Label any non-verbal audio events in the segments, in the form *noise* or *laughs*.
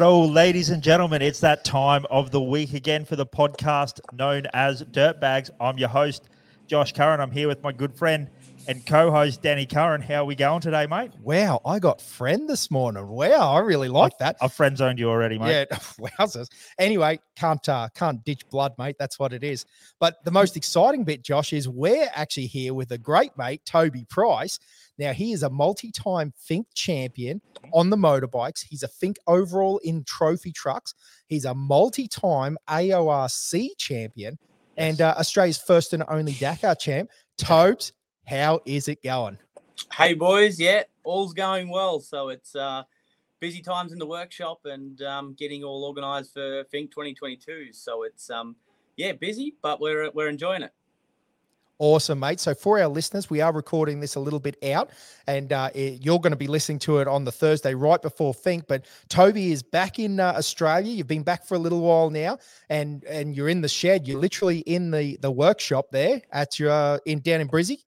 Righto, ladies and gentlemen, it's that time of the week again for the podcast known as Dirtbagz. I'm your host, Josh Curran. I'm here with my good friend and co-host Danny Curran. How are we going today, mate? Wow, I got friend this morning. Wow, I really like that. I've friend zoned you already, mate. Yeah, *laughs* wowzers. Anyway, can't uh, can't ditch blood, mate. That's what it is. But the most exciting bit, Josh, is we're actually here with a great mate, Toby Price. Now, he is a multi time Finke champion on the motorbikes. He's a Finke overall in trophy trucks. He's a multi time AORC champion and uh, Australia's first and only Dakar champ. Tobes, how is it going? Hey, boys. Yeah, all's going well. So it's uh, busy times in the workshop and um, getting all organized for Finke 2022. So it's, um, yeah, busy, but we're, we're enjoying it. Awesome, mate. So, for our listeners, we are recording this a little bit out, and uh, it, you're going to be listening to it on the Thursday right before Finke. But Toby is back in uh, Australia. You've been back for a little while now, and and you're in the shed. You're literally in the the workshop there at your in down in Brizzy.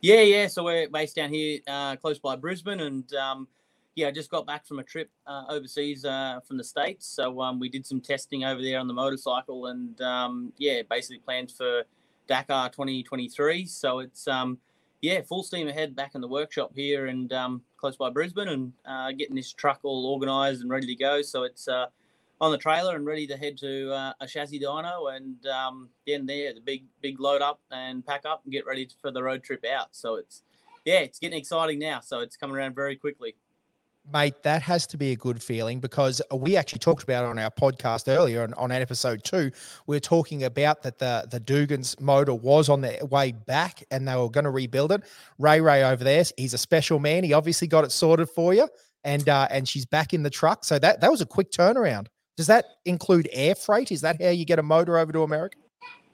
Yeah, yeah. So we're based down here, uh, close by Brisbane, and um, yeah, I just got back from a trip uh, overseas uh, from the states. So um, we did some testing over there on the motorcycle, and um, yeah, basically plans for Dakar 2023. So it's um, yeah, full steam ahead back in the workshop here and um, close by Brisbane, and uh, getting this truck all organised and ready to go. So it's uh, on the trailer and ready to head to uh, a chassis dyno, and um, then there the big big load up and pack up and get ready for the road trip out. So it's yeah, it's getting exciting now. So it's coming around very quickly mate, that has to be a good feeling because we actually talked about it on our podcast earlier on, on episode two. We are talking about that the the Dugan's motor was on their way back and they were going to rebuild it. Ray Ray over there, he's a special man. He obviously got it sorted for you, and uh, and she's back in the truck. So that that was a quick turnaround. Does that include air freight? Is that how you get a motor over to America?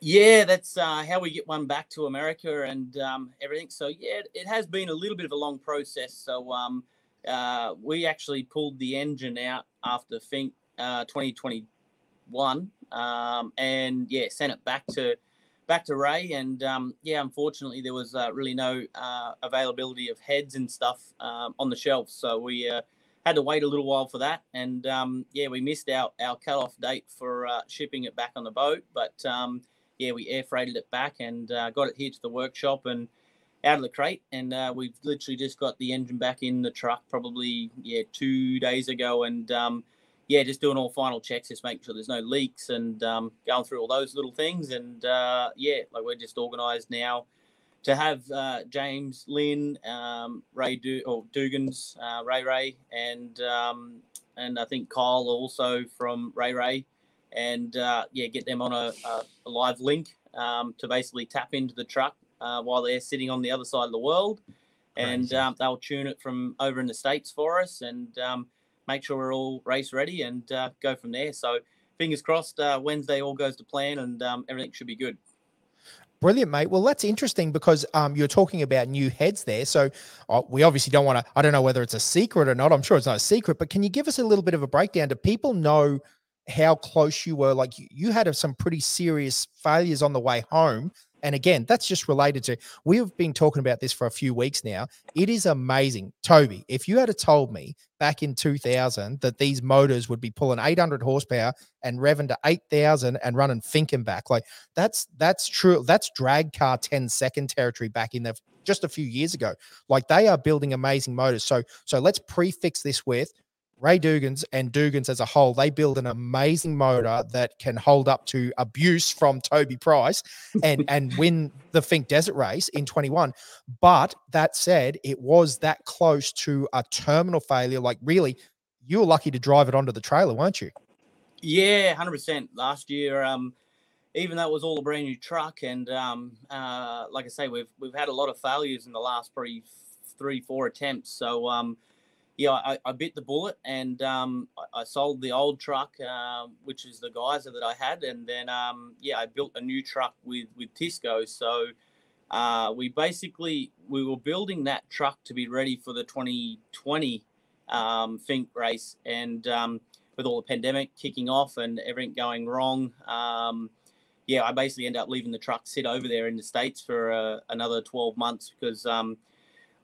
Yeah, that's uh, how we get one back to America and um, everything. So yeah, it has been a little bit of a long process. So um, uh, we actually pulled the engine out after Finke uh, 2021, um, and yeah, sent it back to back to Ray. And um, yeah, unfortunately, there was uh, really no uh, availability of heads and stuff um, on the shelf, so we uh, had to wait a little while for that. And um, yeah, we missed our our cutoff date for uh, shipping it back on the boat, but um, yeah, we air freighted it back and got it here to the workshop and out of the crate, and uh, we've literally just got the engine back in the truck probably yeah two days ago, and um, yeah, just doing all final checks, just making sure there's no leaks and um, going through all those little things, and uh, yeah, like we're just organised now to have uh, James Lynn, um, Ray du- or Dugan's, uh, Ray Ray, and um, and I think Kyle also from Ray Ray, and uh, yeah, get them on a, a live link um, to basically tap into the truck uh, while they're sitting on the other side of the world. And um, they'll tune it from over in the States for us and um, make sure we're all race ready and uh, go from there. So, fingers crossed, uh, Wednesday all goes to plan and um, everything should be good. Brilliant, mate. Well, that's interesting because um, you're talking about new heads there. So uh, we obviously don't want to. I don't know whether it's a secret or not. I'm sure it's not a secret, but can you give us a little bit of a breakdown? Do people know how close you were? Like you, you had some pretty serious failures on the way home and again, that's just related to we've been talking about this for a few weeks now. It is amazing. Toby, if you had told me back in 2000 that these motors would be pulling 800 horsepower and revving to 8000 and running thinking back, like that's that's true. That's drag car 10 second territory back in the just a few years ago. Like they are building amazing motors. So so let's prefix this with Ray Dugans and Dugans as a whole, they build an amazing motor that can hold up to abuse from Toby Price and *laughs* and win the Fink Desert Race in 21. But that said, it was that close to a terminal failure. Like really, you were lucky to drive it onto the trailer, weren't you? Yeah, hundred percent. Last year, um, even though it was all a brand new truck, and um, uh, like I say, we've we've had a lot of failures in the last probably three, four attempts. So um, yeah, I, I, bit the bullet and um, I, I, sold the old truck, uh, which is the Geiser that I had, and then um, yeah, I built a new truck with with Tisco. So uh, we basically we were building that truck to be ready for the 2020 um, Finke race, and um, with all the pandemic kicking off and everything going wrong, um, yeah, I basically ended up leaving the truck sit over there in the states for uh, another 12 months because um,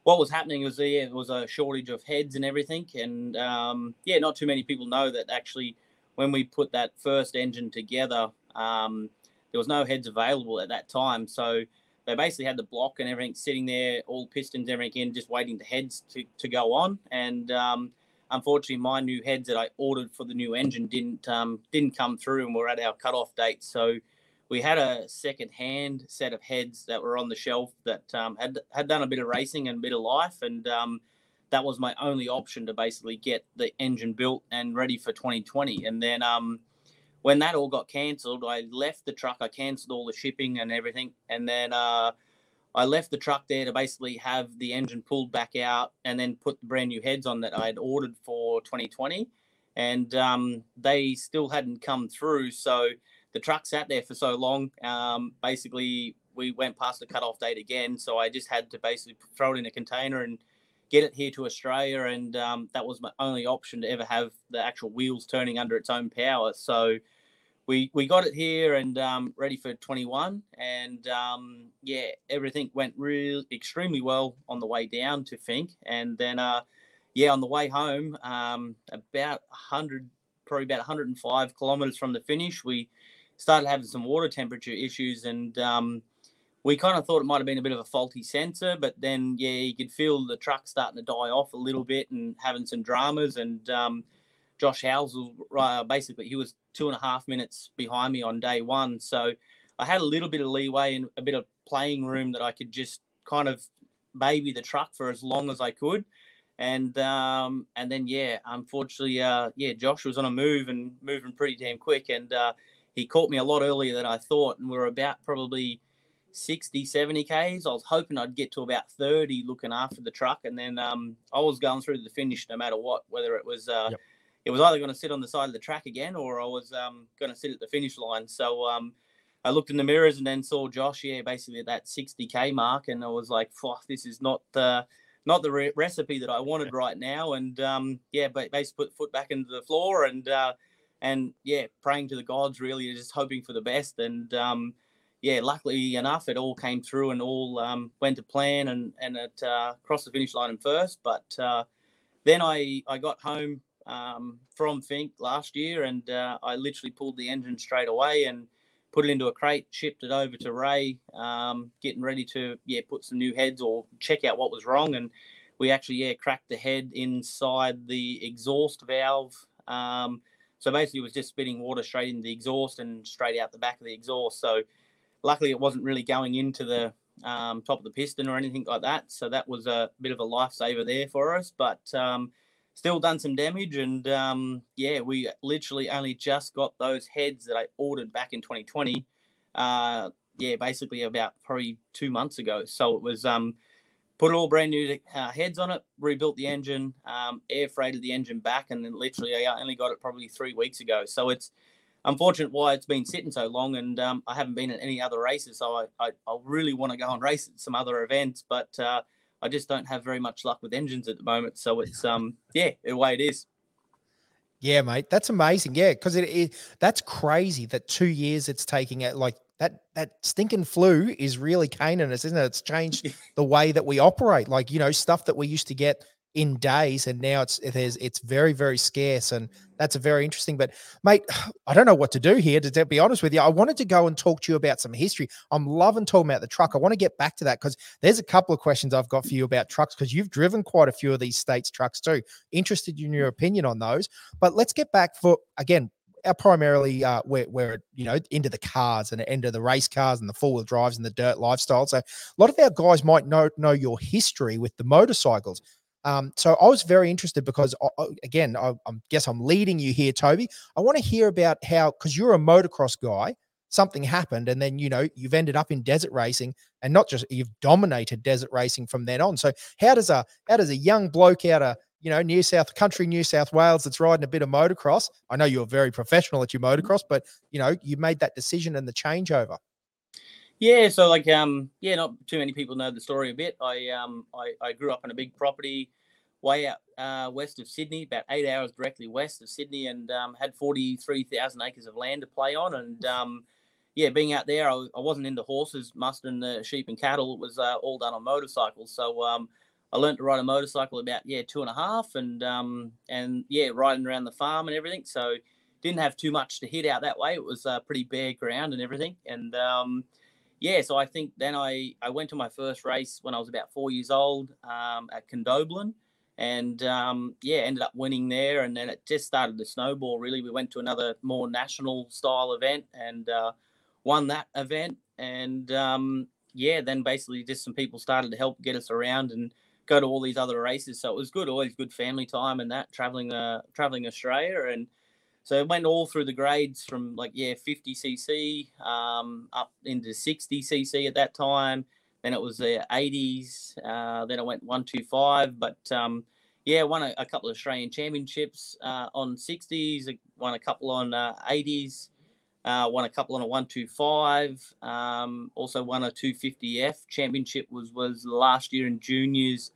what was happening was yeah, there was a shortage of heads and everything, and um, yeah, not too many people know that actually when we put that first engine together, um, there was no heads available at that time, so they basically had the block and everything sitting there, all pistons, everything in, just waiting the heads to, to go on. And um, unfortunately, my new heads that I ordered for the new engine didn't um, didn't come through, and we're at our cutoff date. So we had a second hand set of heads that were on the shelf that um, had had done a bit of racing and a bit of life, and um, that was my only option to basically get the engine built and ready for 2020. And then um, when that all got cancelled, I left the truck. I cancelled all the shipping and everything, and then uh, I left the truck there to basically have the engine pulled back out and then put the brand new heads on that I had ordered for 2020, and um, they still hadn't come through. So the truck sat there for so long. Um, basically, we went past the cutoff date again, so I just had to basically throw it in a container and get it here to Australia, and um, that was my only option to ever have the actual wheels turning under its own power. So we we got it here and um, ready for 21, and um, yeah, everything went real extremely well on the way down to Fink, and then uh, yeah, on the way home, um, about 100, probably about 105 kilometers from the finish, we started having some water temperature issues and um, we kind of thought it might have been a bit of a faulty sensor, but then yeah, you could feel the truck starting to die off a little bit and having some dramas. And um, Josh Howes, uh, basically, he was two and a half minutes behind me on day one, so I had a little bit of leeway and a bit of playing room that I could just kind of baby the truck for as long as I could. And um, and then yeah, unfortunately, uh, yeah, Josh was on a move and moving pretty damn quick, and uh, he caught me a lot earlier than I thought, and we are about probably 60, 70 Ks. I was hoping I'd get to about 30 looking after the truck. And then um, I was going through the finish no matter what, whether it was, uh, yep. it was either going to sit on the side of the track again or I was um, going to sit at the finish line. So um, I looked in the mirrors and then saw Josh, yeah, basically at that 60K mark. And I was like, this is not the, not the re- recipe that I wanted right now. And um, yeah, but basically put the foot back into the floor and, uh, and yeah, praying to the gods really, just hoping for the best. And, um, yeah, luckily enough, it all came through and all um, went to plan and and it uh, crossed the finish line in first. But uh, then I I got home um, from Finke last year and uh, I literally pulled the engine straight away and put it into a crate, shipped it over to Ray, um, getting ready to yeah put some new heads or check out what was wrong. And we actually yeah cracked the head inside the exhaust valve. Um, so basically, it was just spitting water straight into the exhaust and straight out the back of the exhaust. So luckily it wasn't really going into the um, top of the piston or anything like that. So that was a bit of a lifesaver there for us, but um, still done some damage. And um, yeah, we literally only just got those heads that I ordered back in 2020. Uh, yeah, basically about probably two months ago. So it was um, put all brand new uh, heads on it, rebuilt the engine, um, air freighted the engine back, and then literally I only got it probably three weeks ago. So it's unfortunate why it's been sitting so long, and um, I haven't been at any other races. So I, I, I really want to go and race at some other events, but uh, I just don't have very much luck with engines at the moment. So it's um yeah, the way it is. Yeah, mate, that's amazing. Yeah, because it, it that's crazy that two years it's taking it like that that stinking flu is really caning us, isn't it? It's changed *laughs* the way that we operate. Like, you know, stuff that we used to get in days and now it's it is it's very very scarce and that's a very interesting but mate *sighs* i don't know what to do here to, to be honest with you i wanted to go and talk to you about some history i'm loving talking about the truck i want to get back to that because there's a couple of questions i've got for you about trucks because you've driven quite a few of these states trucks too interested in your mm. opinion on those but let's get back for again our primarily uh, we're, we're you know into the cars and into the race cars and the four wheel drives and the dirt lifestyle. So a lot of our guys might know know your history with the motorcycles. Um, so I was very interested because, uh, uh, again, I, I guess I'm leading you here, Toby. I want to hear about how, because you're a motocross guy, something happened, and then you know you've ended up in desert racing, and not just you've dominated desert racing from then on. So how does a how does a young bloke out of you know New South Country, New South Wales, that's riding a bit of motocross? I know you're very professional at your motocross, but you know you made that decision and the changeover. Yeah, so like um yeah, not too many people know the story a bit. I um I, I grew up in a big property way out uh, west of Sydney, about eight hours directly west of Sydney, and um, had forty three thousand acres of land to play on. And um, yeah, being out there, I, I, wasn't into horses, mustering the sheep and cattle. It was uh, all done on motorcycles. So um, I learned to ride a motorcycle about yeah two and a half, and um, and yeah, riding around the farm and everything. So didn't have too much to hit out that way. It was uh, pretty bare ground and everything, and um, yeah, so I think then I I went to my first race when I was about four years old um, at Condobolin, and um, yeah, ended up winning there, and then it just started to snowball. Really, we went to another more national style event and uh, won that event, and um, yeah, then basically just some people started to help get us around and go to all these other races. So it was good, always good family time and that traveling, uh, traveling Australia. And so it went all through the grades from like, yeah, 50 cc um, up into 60 cc at that time. Then it was the 80s. Uh, then I went 125. But um, yeah, won a, a, couple of Australian championships uh, on 60s, won a couple on 80s. Uh, uh, won a couple on a 125. Um, also won a 250F championship was was last year in juniors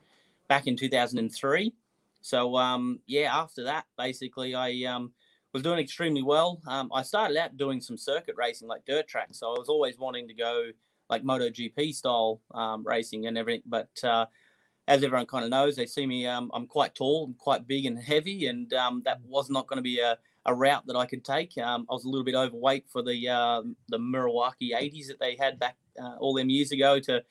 back in 2003. So um, yeah, after that, basically, I um, was doing extremely well. Um, I started out doing some circuit racing, like dirt tracks. So I was always wanting to go like MotoGP style um, racing and everything. But uh, as everyone kind of knows, they see me. Um, I'm quite tall, and quite big and heavy, and um, that was not going to be a, a route that I could take. Um, I was a little bit overweight for the uh, the Milwaukee 80s that they had back uh, all them years ago to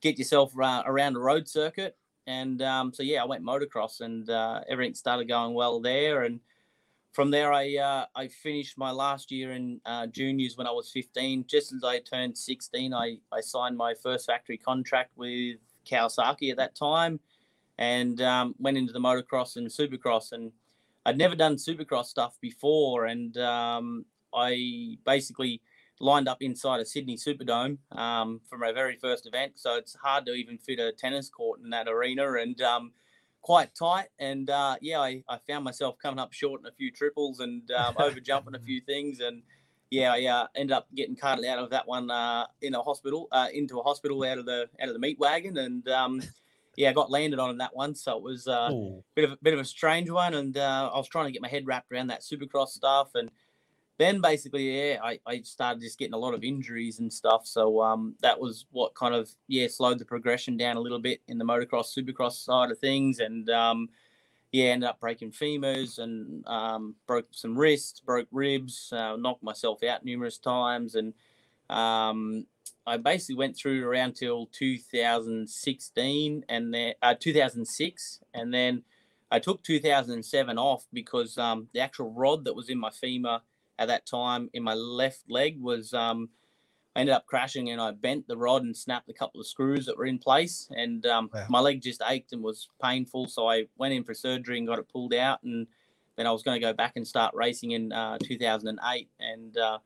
get yourself uh, around a road circuit. And um, so yeah, I went motocross, and uh, everything started going well there. And from there, I uh, I finished my last year in uh, juniors when I was 15. Just as I turned 16, I I signed my first factory contract with Kawasaki at that time, and um, went into the motocross and supercross. And I'd never done supercross stuff before, and um, I basically lined up inside a Sydney Superdome um, for my very first event. So it's hard to even fit a tennis court in that arena and um, quite tight. And uh, yeah, I, I, found myself coming up short in a few triples and um, *laughs* over jumping a few things. And yeah, I uh, ended up getting carted out of that one uh, in a hospital, uh, into a hospital out of the out of the meat wagon. And um, yeah, I got landed on in that one. So it was uh, a bit of a bit of a strange one. And uh, I was trying to get my head wrapped around that supercross stuff and then basically, yeah, I, I started just getting a lot of injuries and stuff. So um, that was what kind of yeah slowed the progression down a little bit in the motocross, supercross side of things, and um, yeah, ended up breaking femurs and um, broke some wrists, broke ribs, uh, knocked myself out numerous times, and um, I basically went through around till 2016 and then uh, 2006, and then I took 2007 off because um, the actual rod that was in my femur at that time in my left leg was um, I ended up crashing and I bent the rod and snapped a couple of screws that were in place, and um, wow. my leg just ached and was painful. So I went in for surgery and got it pulled out, and then I was going to go back and start racing in uh, 2008, and uh,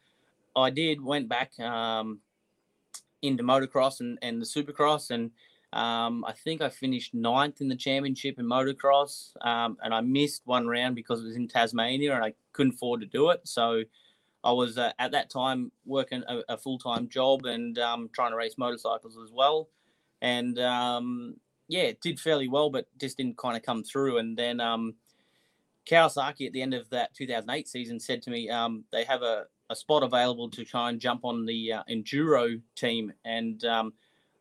I did went back um, into motocross and, and the supercross and um, I think I finished ninth in the championship in motocross, um, and I missed one round because it was in Tasmania and I couldn't afford to do it. So I was uh, at that time working a, a full time job and um, trying to race motorcycles as well. And um, yeah, it did fairly well, but just didn't kind of come through. And then um, Kawasaki at the end of that 2008 season said to me um, they have a, a spot available to try and jump on the uh, enduro team and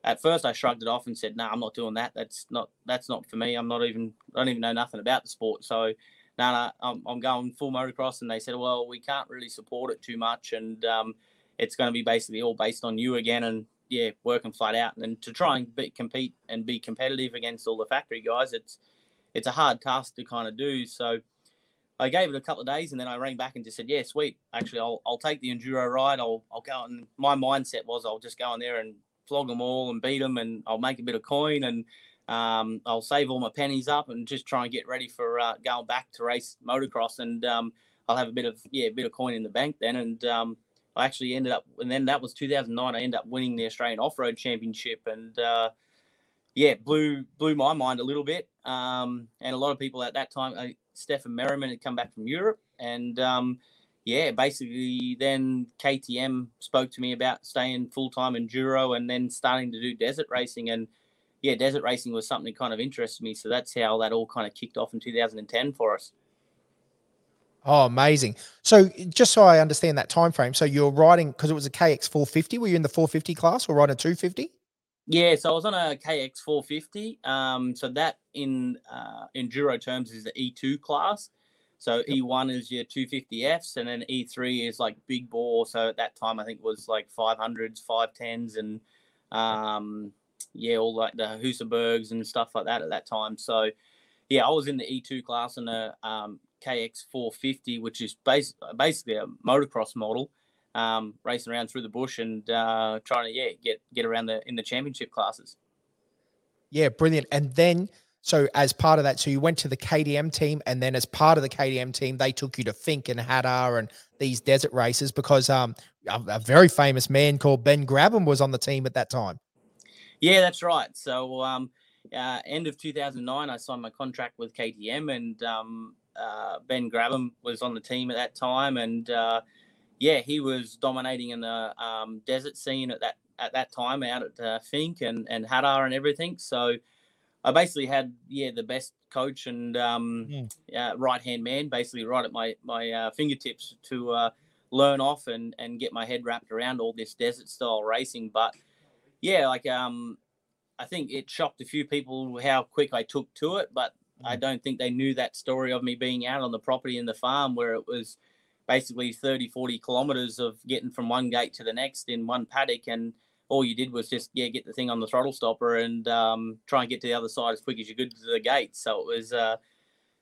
at first I shrugged it off and said, "No, nah, I'm not doing that. That's not that's not for me. I'm not even I don't even know nothing about the sport." So, no, nah, nah, I'm, I'm going full motocross, and they said, "Well, we can't really support it too much, and um, it's going to be basically all based on you again." And yeah, working flat out, and to try and be, compete and be competitive against all the factory guys, it's it's a hard task to kind of do. So. I gave it a couple of days and then I rang back and just said, "Yeah, sweet. Actually, I'll, I'll take the enduro ride. I'll I'll go." And my mindset was, I'll just go in there and flog them all and beat them, and I'll make a bit of coin and um, I'll save all my pennies up and just try and get ready for uh, going back to race motocross, and um, I'll have a bit of yeah, a bit of coin in the bank then. And um, I actually ended up, and then that was 2009. I ended up winning the Australian Off Road Championship, and uh, yeah, blew blew my mind a little bit. Um, and a lot of people at that time, uh, Stefan Merriman had come back from Europe, and um, yeah, basically then KTM spoke to me about staying full time in enduro and then starting to do desert racing. And yeah, desert racing was something that kind of interested me. So that's how that all kind of kicked off in 2010 for us. Oh, amazing! So, just so I understand that time frame, so you're riding because it was a KX 450. Were you in the 450 class or riding a 250? Yeah, so I was on a KX 450. Um, so that in uh, enduro terms is the E2 class. So E1 is your 250Fs, and then E3 is like big bore. So at that time, I think it was like 500s, 510s, and um, yeah, all like the Husabergs and stuff like that at that time. So yeah, I was in the E2 class in a um, KX 450, which is bas- basically a motocross model, um, racing around through the bush and uh, trying to yeah get get around the in the championship classes. Yeah, brilliant. And then so as part of that, so you went to the KTM team, and then as part of the KTM team, they took you to Fink and Hattah and these desert races because um a, a very famous man called Ben Grabham was on the team at that time. Yeah, that's right. So um, uh, end of 2009, I signed my contract with KTM, and um, uh, Ben Grabham was on the team at that time, and uh, yeah, he was dominating in the um, desert scene at that at that time out at uh, Finke and and Hattah and everything. So I basically had yeah the best coach and um, Yeah. uh, right hand man basically right at my my uh, fingertips to uh, learn off and and get my head wrapped around all this desert style racing. But yeah, like um, I think it shocked a few people how quick I took to it, but I don't think they knew that story of me being out on the property in the farm where it was basically 30, 40 kilometers of getting from one gate to the next in one paddock. And all you did was just, yeah, get the thing on the throttle stopper and um, try and get to the other side as quick as you could to the gate. So it was, uh,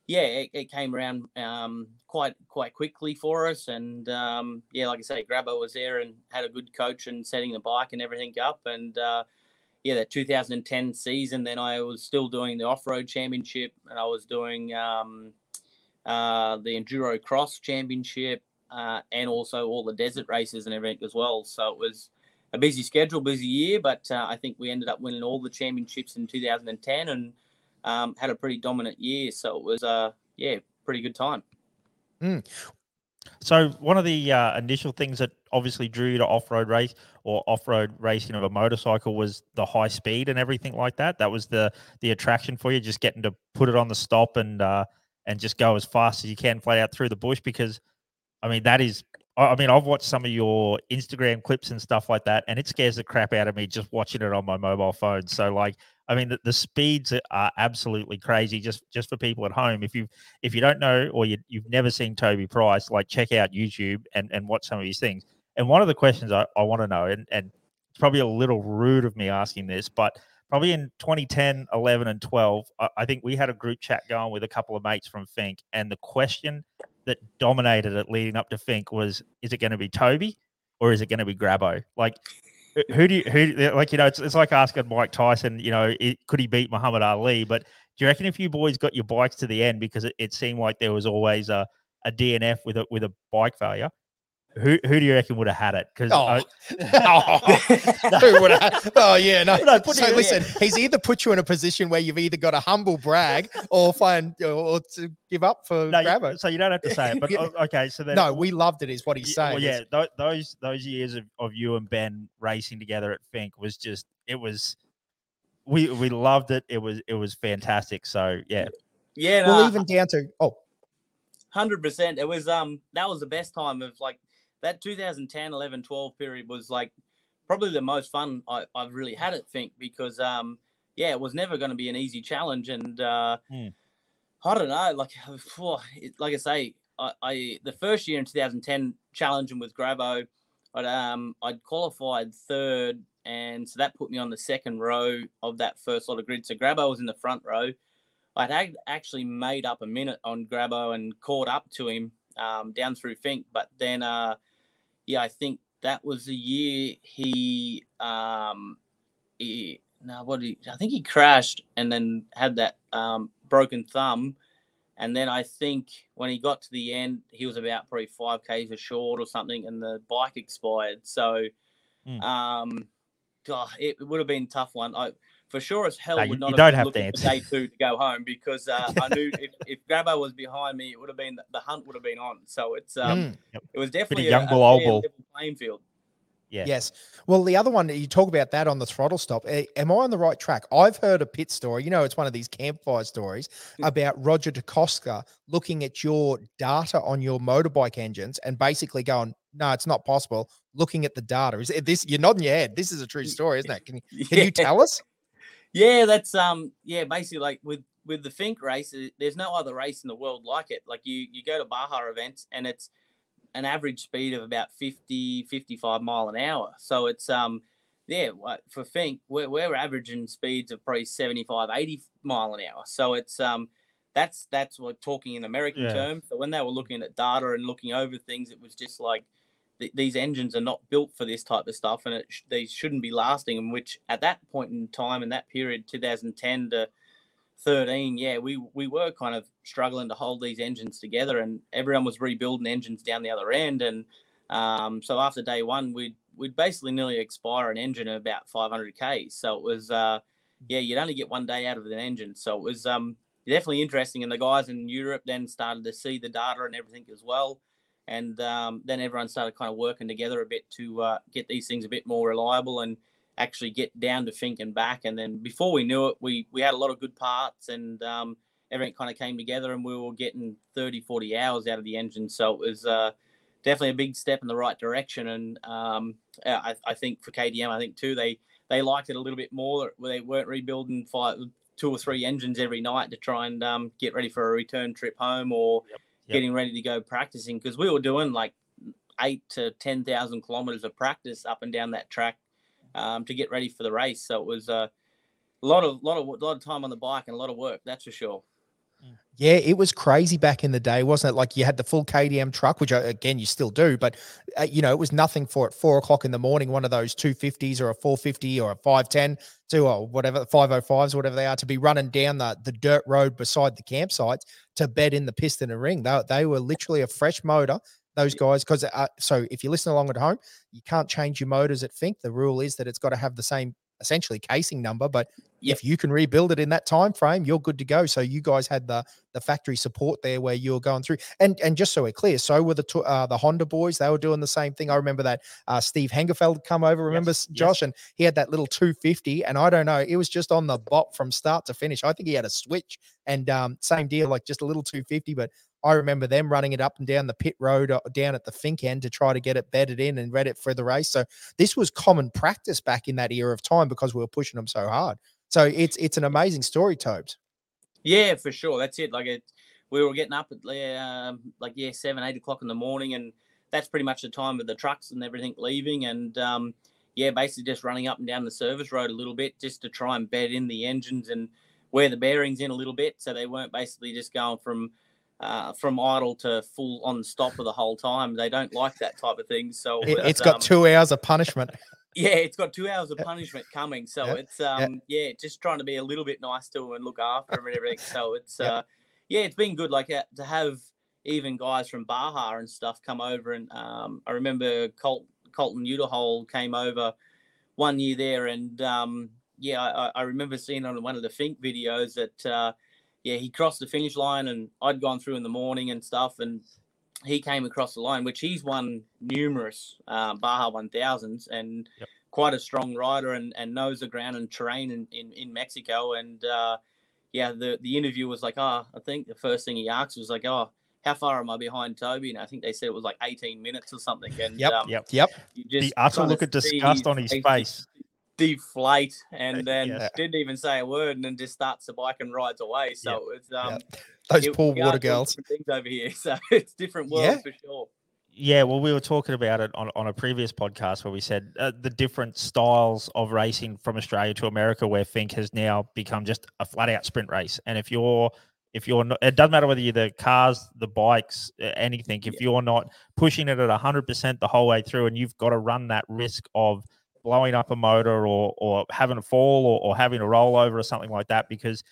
yeah, it, it came around um, quite quite quickly for us. And um, yeah, like I say, Grabbo was there and had a good coach and setting the bike and everything up. And uh, yeah, that 2010 season, then I was still doing the off road championship and I was doing um, uh, the enduro cross championship uh, and also all the desert races and everything as well. So it was a busy schedule, busy year, but uh, I think we ended up winning all the championships in 2010 and um, had a pretty dominant year. So it was, uh, yeah, pretty good time. So one of the uh, initial things that obviously drew you to off-road race or off-road racing of a motorcycle was the high speed and everything like that. That was the the attraction for you, just getting to put it on the stop and uh, and just go as fast as you can, flat out through the bush. Because, I mean, that is. I mean, I've watched some of your Instagram clips and stuff like that, and it scares the crap out of me just watching it on my mobile phone. So, like, I mean, the, the speeds are- are absolutely crazy. Just just for people at home, if you if you don't know or you, you've never seen Toby Price, like check out YouTube and, and watch some of his things. And one of the questions I, I want to know, and, and it's probably a little rude of me asking this, but probably in 2010, 11, and 12, I, I think we had a group chat going with a couple of mates from Fink. And the question that dominated it leading up to Fink was, is it going to be Toby or is it going to be Grabo? Like, uh, who do you, who, like, you know, it's, it's like asking Mike Tyson, you know, it, could he beat Muhammad Ali? But do you reckon if you boys got your bikes to the end because it, it seemed like there was always a, a DNF with a with a bike failure, who who do you reckon would have had it? Because Oh, *laughs* oh, who would have- oh, yeah, no. *laughs* No, put so you- listen, he's either put you in a position where you've either got to humble brag or find or to give up for no, you- so you don't have to say it. But *laughs* okay, so then No, we loved it, is what he's saying. Well, yeah, is- tho- those those years of, of you and Ben racing together at Fink was just it was we we loved it. It was it was fantastic. So yeah, Yeah, Well, no, even down to oh, hundred percent. It was um that was the best time of like that 2010, 11, 12 period was like probably the most fun I, I've really had at Fink because um yeah, it was never going to be an easy challenge and uh Hmm. I don't know, like *sighs* like I say, I, I the first year in 2010 challenging with Grabo, I'd um I'd qualified third and so that put me on the second row of that first lot of grid. So Grabo was in the front row. I'd actually made up a minute on Grabo and caught up to him um, down through Fink, but then, uh, yeah, I think that was the year he, um, he no, what did he, I think he crashed and then had that um, broken thumb, and then I think when he got to the end, he was about probably five k's or short or something, and the bike expired. So, Mm. um, God, it, it would have been a tough one. I for sure as hell No, would you- not you have don't been have to looking for answer. day two to go home because uh, I knew *laughs* if, if Grabo was behind me, it would have been the hunt would have been on. So it's um, mm, it was definitely young a, a bull, old fair bull. playing field. yeah, yes. Well, the other one you talk about that on the throttle stop. eh, Am I on the right track? I've heard a pit story. You know, it's one of these campfire stories about Roger De Coster looking at your data on your motorbike engines and basically going, no, it's not possible. Looking at the data, is it this? You're nodding your head. This is a true story, isn't it? Can you, *laughs* can you tell us? Yeah, that's um, yeah, basically like with with the Fink race, there's no other race in the world like it. Like you you go to Baja events and it's an average speed of about 50, 55 mile an hour. So it's um yeah, for Fink, we're, we're averaging speeds of probably 75, 80 mile an hour. So it's um that's that's what talking in American yeah. terms. So when they were looking at data and looking over things, it was just like th- these engines are not built for this type of stuff, and sh- they shouldn't be lasting. And which at that point in time, in that period, 2010 to 13, yeah, we we were kind of struggling to hold these engines together, and everyone was rebuilding engines down the other end. And um, so after day one, we'd we'd basically nearly expire an engine at about 500 k. So it was, uh, yeah, you'd only get one day out of an engine. So it was um, definitely interesting. And the guys in Europe then started to see the data and everything as well. And um, then everyone started kind of working together a bit to uh, get these things a bit more reliable and actually get down to Finke and back. And then before we knew it, we we had a lot of good parts and um, everything kind of came together and we were getting 30, 40 hours out of the engine. So it was uh, definitely a big step in the right direction. And um, I, I, think for KTM, I think too, they they liked it a little bit more. They weren't rebuilding five, two or three engines every night to try and um, get ready for a return trip home or yep. Yep. getting ready to go practicing because we were doing like eight to ten thousand kilometers of practice up and down that track um, to get ready for the race. So it was a lot of lot of lot of time on the bike and a lot of work. That's for sure. Yeah, it was crazy back in the day, wasn't it? Like you had the full KTM truck, which uh, again you still do, but uh, you know it was nothing for at four o'clock in the morning. One of those two fifties or a four fifty or a five ten to or whatever five oh fives, whatever they are, to be running down the the dirt road beside the campsites to bed in the piston and ring. They they were literally a fresh motor those guys because uh, so if you listen along at home you can't change your motors at Fink. the rule is that it's got to have the same essentially casing number but if you can rebuild it in that time frame you're good to go. So you guys had the the factory support there where you were going through. And and just so we're clear so were the uh, the honda boys. They were doing the same thing. I remember that uh, Steve Hengeveld come over remember yes. josh yes. and he had that little 250 and i don't know it was just on the bot from start to finish. I think he had a switch and um, same deal like just a little 250 but I remember them running it up and down the pit road uh, down at the Fink end to try to get it bedded in and ready for the race. So this was common practice back in that era of time because we were pushing them so hard. So it's it's an amazing story, Tobes. Yeah, for sure. That's it. Like it, we were getting up at uh, like yeah seven eight o'clock in the morning, and that's pretty much the time of the trucks and everything leaving, and um, yeah, basically just running up and down the service road a little bit just to try and bed in the engines and wear the bearings in a little bit, so they weren't basically just going from uh, from idle to full on stop for the whole time. They don't like that type of thing. So it, has got um, two hours of punishment. *laughs* Yeah, it's got two hours of punishment coming. So yep. it's um yeah, just trying to be a little bit nice to and look after them and everything. So *laughs* it's yep. uh yeah, it's been good. Like uh, to have even guys from Baja and stuff come over and um I remember Colt, Colton Udall came over one year there and um yeah, I, I remember seeing on one of the Fink videos that uh yeah, he crossed the finish line, and I'd gone through in the morning and stuff, and he came across the line, which he's won numerous uh, Baja 1000s and yep. quite a strong rider and, and knows the ground and terrain in, in, in Mexico. And uh, yeah, the, the interview was like, oh, I think the first thing he asked was like, oh, how far am I behind Toby? And I think they said it was like 18 minutes or something. And yep, um, yep, yep. the utter look of disgust on his face deflate and then yeah. didn't even say a word and then just starts the bike and rides away. So yep. it's um yep. those it, poor water girls things over here. *laughs* So it's different world yeah. for sure. Yeah, well, we were talking about it on, on a previous podcast where we said uh, the different styles of racing from Australia to America, where Finke has now become just a flat out sprint race. And if you're if you're not, it doesn't matter whether you're the cars, the bikes, anything. If yeah. you're not pushing it at hundred percent the whole way through, and you've got to run that risk of blowing up a motor or or having a fall or, or having a rollover or something like that because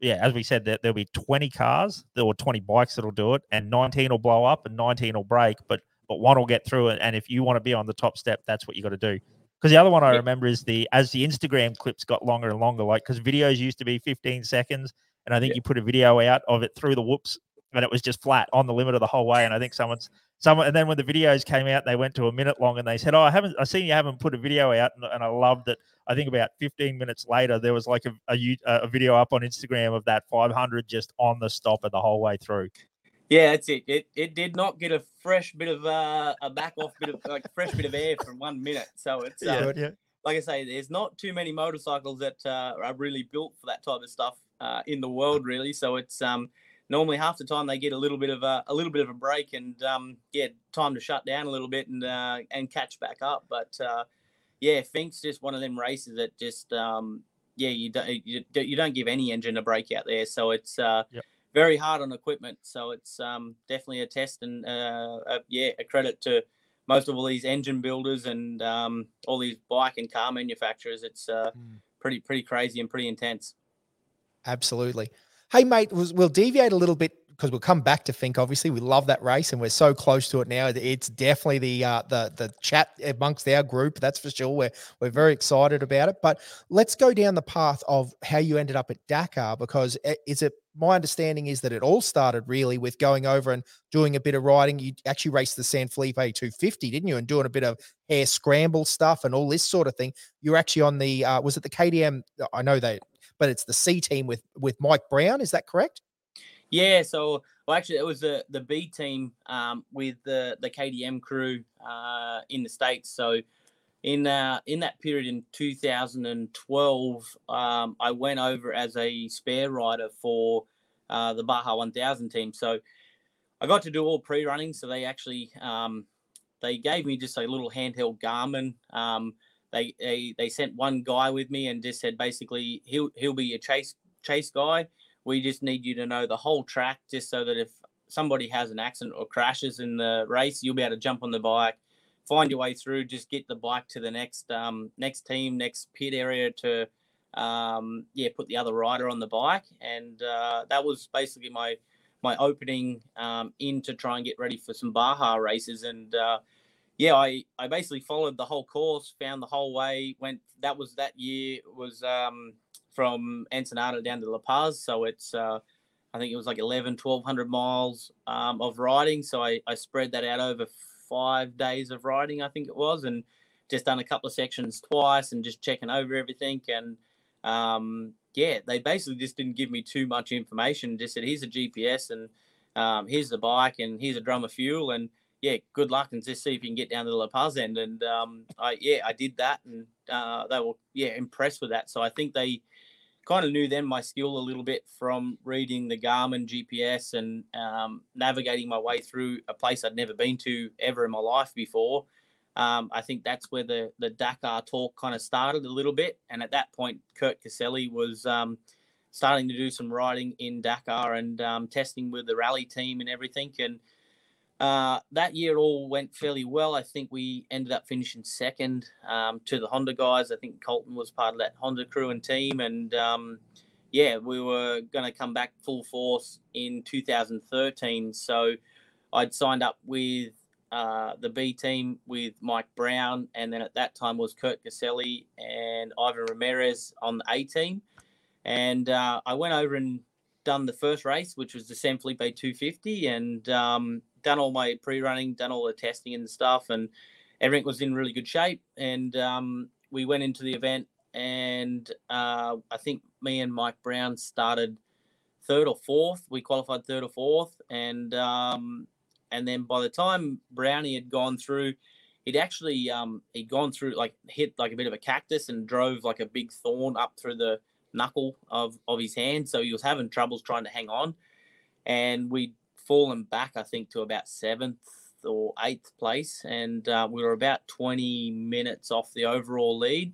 yeah, as we said, there, there'll be 20 cars there or 20 bikes that'll do it, and 19 will blow up and 19 will break, but but one will get through it. And if you want to be on the top step, that's what you got to do. Because the other one I remember is the as the Instagram clips got longer and longer, like because videos used to be 15 seconds, and I think yeah. you put a video out of it through the whoops, and it was just flat on the limit of the whole way. And I think someone's someone, and then when the videos came out, they went to a minute long, and they said, "Oh, I haven't, I seen you haven't put a video out," and, and I loved it. I think about 15 minutes later, there was like a, a, a video up on Instagram of that 500 just on the stopper the whole way through. Yeah, that's it. It it did not get a fresh bit of uh, a back off bit of like fresh bit of air for one minute. So it's uh, yeah, yeah. like I say, there's not too many motorcycles that uh, are really built for that type of stuff uh, in the world, really. So it's um, normally half the time they get a little bit of a, a little bit of a break and um, yeah, time to shut down a little bit and uh, and catch back up. But uh, yeah, Fink's just one of them races that just um, yeah, you don't you, you don't give any engine a break out there. So it's uh, Yep. very hard on equipment. So it's um, definitely a test and uh, a, yeah, a credit to most of all these engine builders and um, all these bike and car manufacturers. It's uh, Mm. pretty pretty crazy and pretty intense. Absolutely. Hey, mate, we'll, deviate a little bit because we'll come back to Fink. Obviously, we love that race, and we're so close to it now. It's definitely the uh, the the chat amongst our group. That's for sure. We're we're very excited about it. But let's go down the path of how you ended up at Dakar because i- is it my understanding is that it all started really with going over and doing a bit of riding. You actually raced the San Felipe 250, didn't you? And doing a bit of hare scramble stuff and all this sort of thing. You're actually on the uh, was it the KTM? I know they but it's the C team with with Mike Brown. Is that correct? Yeah, so well, actually, it was the the B team um, with the the KTM crew uh, in the states. So in uh, in that period in 2012, um, I went over as a spare rider for uh, the Baja 1000 team. So I got to do all pre running. So they actually um, they gave me just a little handheld Garmin. Um, they, they they sent one guy with me and just said basically he'll he'll be a chase chase guy. We just need you to know the whole track just so that if somebody has an accident or crashes in the race you'll be able to jump on the bike find your way through just get the bike to the next um, next team next pit area to um, yeah put the other rider on the bike. And uh, that was basically my my opening um, in to try and get ready for some baja races. And uh, yeah I, I basically followed the whole course found the whole way went that was that year was um, from Ensenada down to La Paz. So it's, uh, I think it was like 11, 1200 miles um, of riding. So I, I spread that out over five days of riding, I think it was, and just done a couple of sections twice and just checking over everything. And um, yeah, they basically just didn't give me too much information. Just said, here's a GPS and um, here's the bike and here's a drum of fuel. And yeah, good luck and just see if you can get down to the La Paz end. And um, I, yeah, I did that and uh, they were, yeah, impressed with that. So I think they, kind of knew then my skill a little bit from reading the Garmin GPS and um, navigating my way through a place I'd never been to ever in my life before. Um, I think that's where the the Dakar talk kind of started a little bit, and at that point, Kurt Caselli was um, starting to do some riding in Dakar and um, testing with the rally team and everything. And uh, that year all went fairly well. I think we ended up finishing second um, to the Honda guys. I think Colton was part of that Honda crew and team, and um, yeah, we were going to come back full force in 2013. So I'd signed up with uh, the B team with Mike Brown, and then at that time was Kurt Caselli and Ivan Ramirez on the A team. And uh, I went over and done the first race, which was the San Felipe 250, and um, done all my pre-running, done all the testing and stuff, and everything was in really good shape. And um, we went into the event, and uh, I think me and Mike Brown started third or fourth. We qualified third or fourth, and um, and then by the time Brownie had gone through, he'd actually um, he'd gone through like hit like a bit of a cactus and drove like a big thorn up through the knuckle of of his hand, so he was having troubles trying to hang on, and we'd fallen back I think to about seventh or eighth place, and uh, we were about 20 minutes off the overall lead.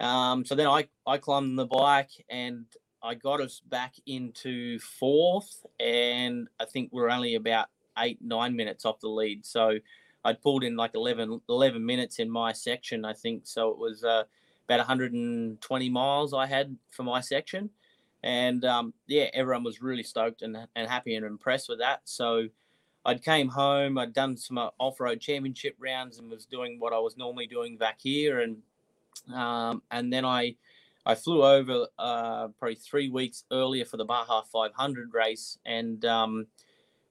Um, so then I, I climbed the bike and I got us back into fourth, and I think we are only about eight, nine minutes off the lead. So I'd pulled in like 11, 11 minutes in my section, I think. So it was uh, about 120 miles I had for my section. And um, yeah, everyone was really stoked and, and happy and impressed with that. So I'd came home, I'd done some uh, off road championship rounds and was doing what I was normally doing back here. And um, and then I I flew over uh, probably three weeks earlier for the Baja 500 race, and um,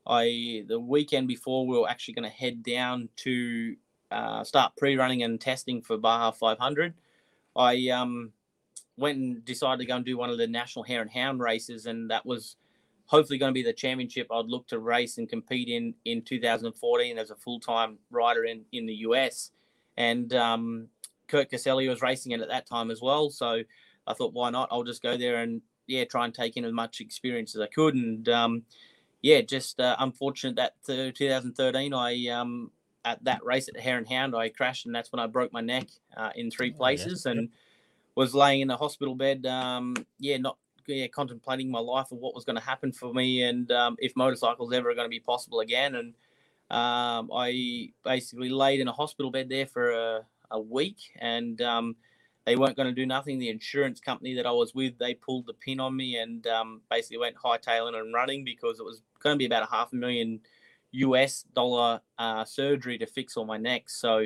I the weekend before we were actually going to head down to uh, start pre-running and testing for Baja 500. I um, went and decided to go and do one of the national hare and hound races, and that was hopefully going to be the championship I'd look to race and compete in in 2014 as a full time rider in in the US. And um, Kurt Caselli was racing it at that time as well, so I thought, why not? I'll just go there and yeah, try and take in as much experience as I could. And um, yeah, just uh, unfortunate that uh, 2013 I um, at that race at the Hare and Hound I crashed and that's when I broke my neck uh, in three places oh, yes. and was laying in a hospital bed. Um, yeah, not yeah, contemplating my life of what was going to happen for me and um, if motorcycles ever are going to be possible again. And um, I basically laid in a hospital bed there for a, a week and um, they weren't going to do nothing. The insurance company that I was with, they pulled the pin on me and um, basically went hightailing and running because it was going to be about a half a million US dollar uh, surgery to fix all my necks. So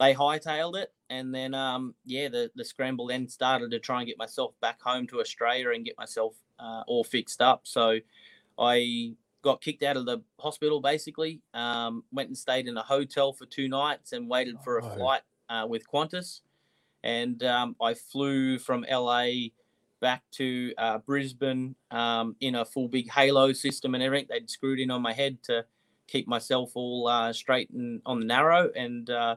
they hightailed it, and then um, yeah, the the scramble then started to try and get myself back home to Australia and get myself uh, all fixed up. So I got kicked out of the hospital basically. Um, went and stayed in a hotel for two nights and waited for a oh. flight uh, with Qantas. And um, I flew from LA back to uh, Brisbane um, in a full big halo system and everything. They'd screwed in on my head to keep myself all uh, straight and on the narrow. And uh,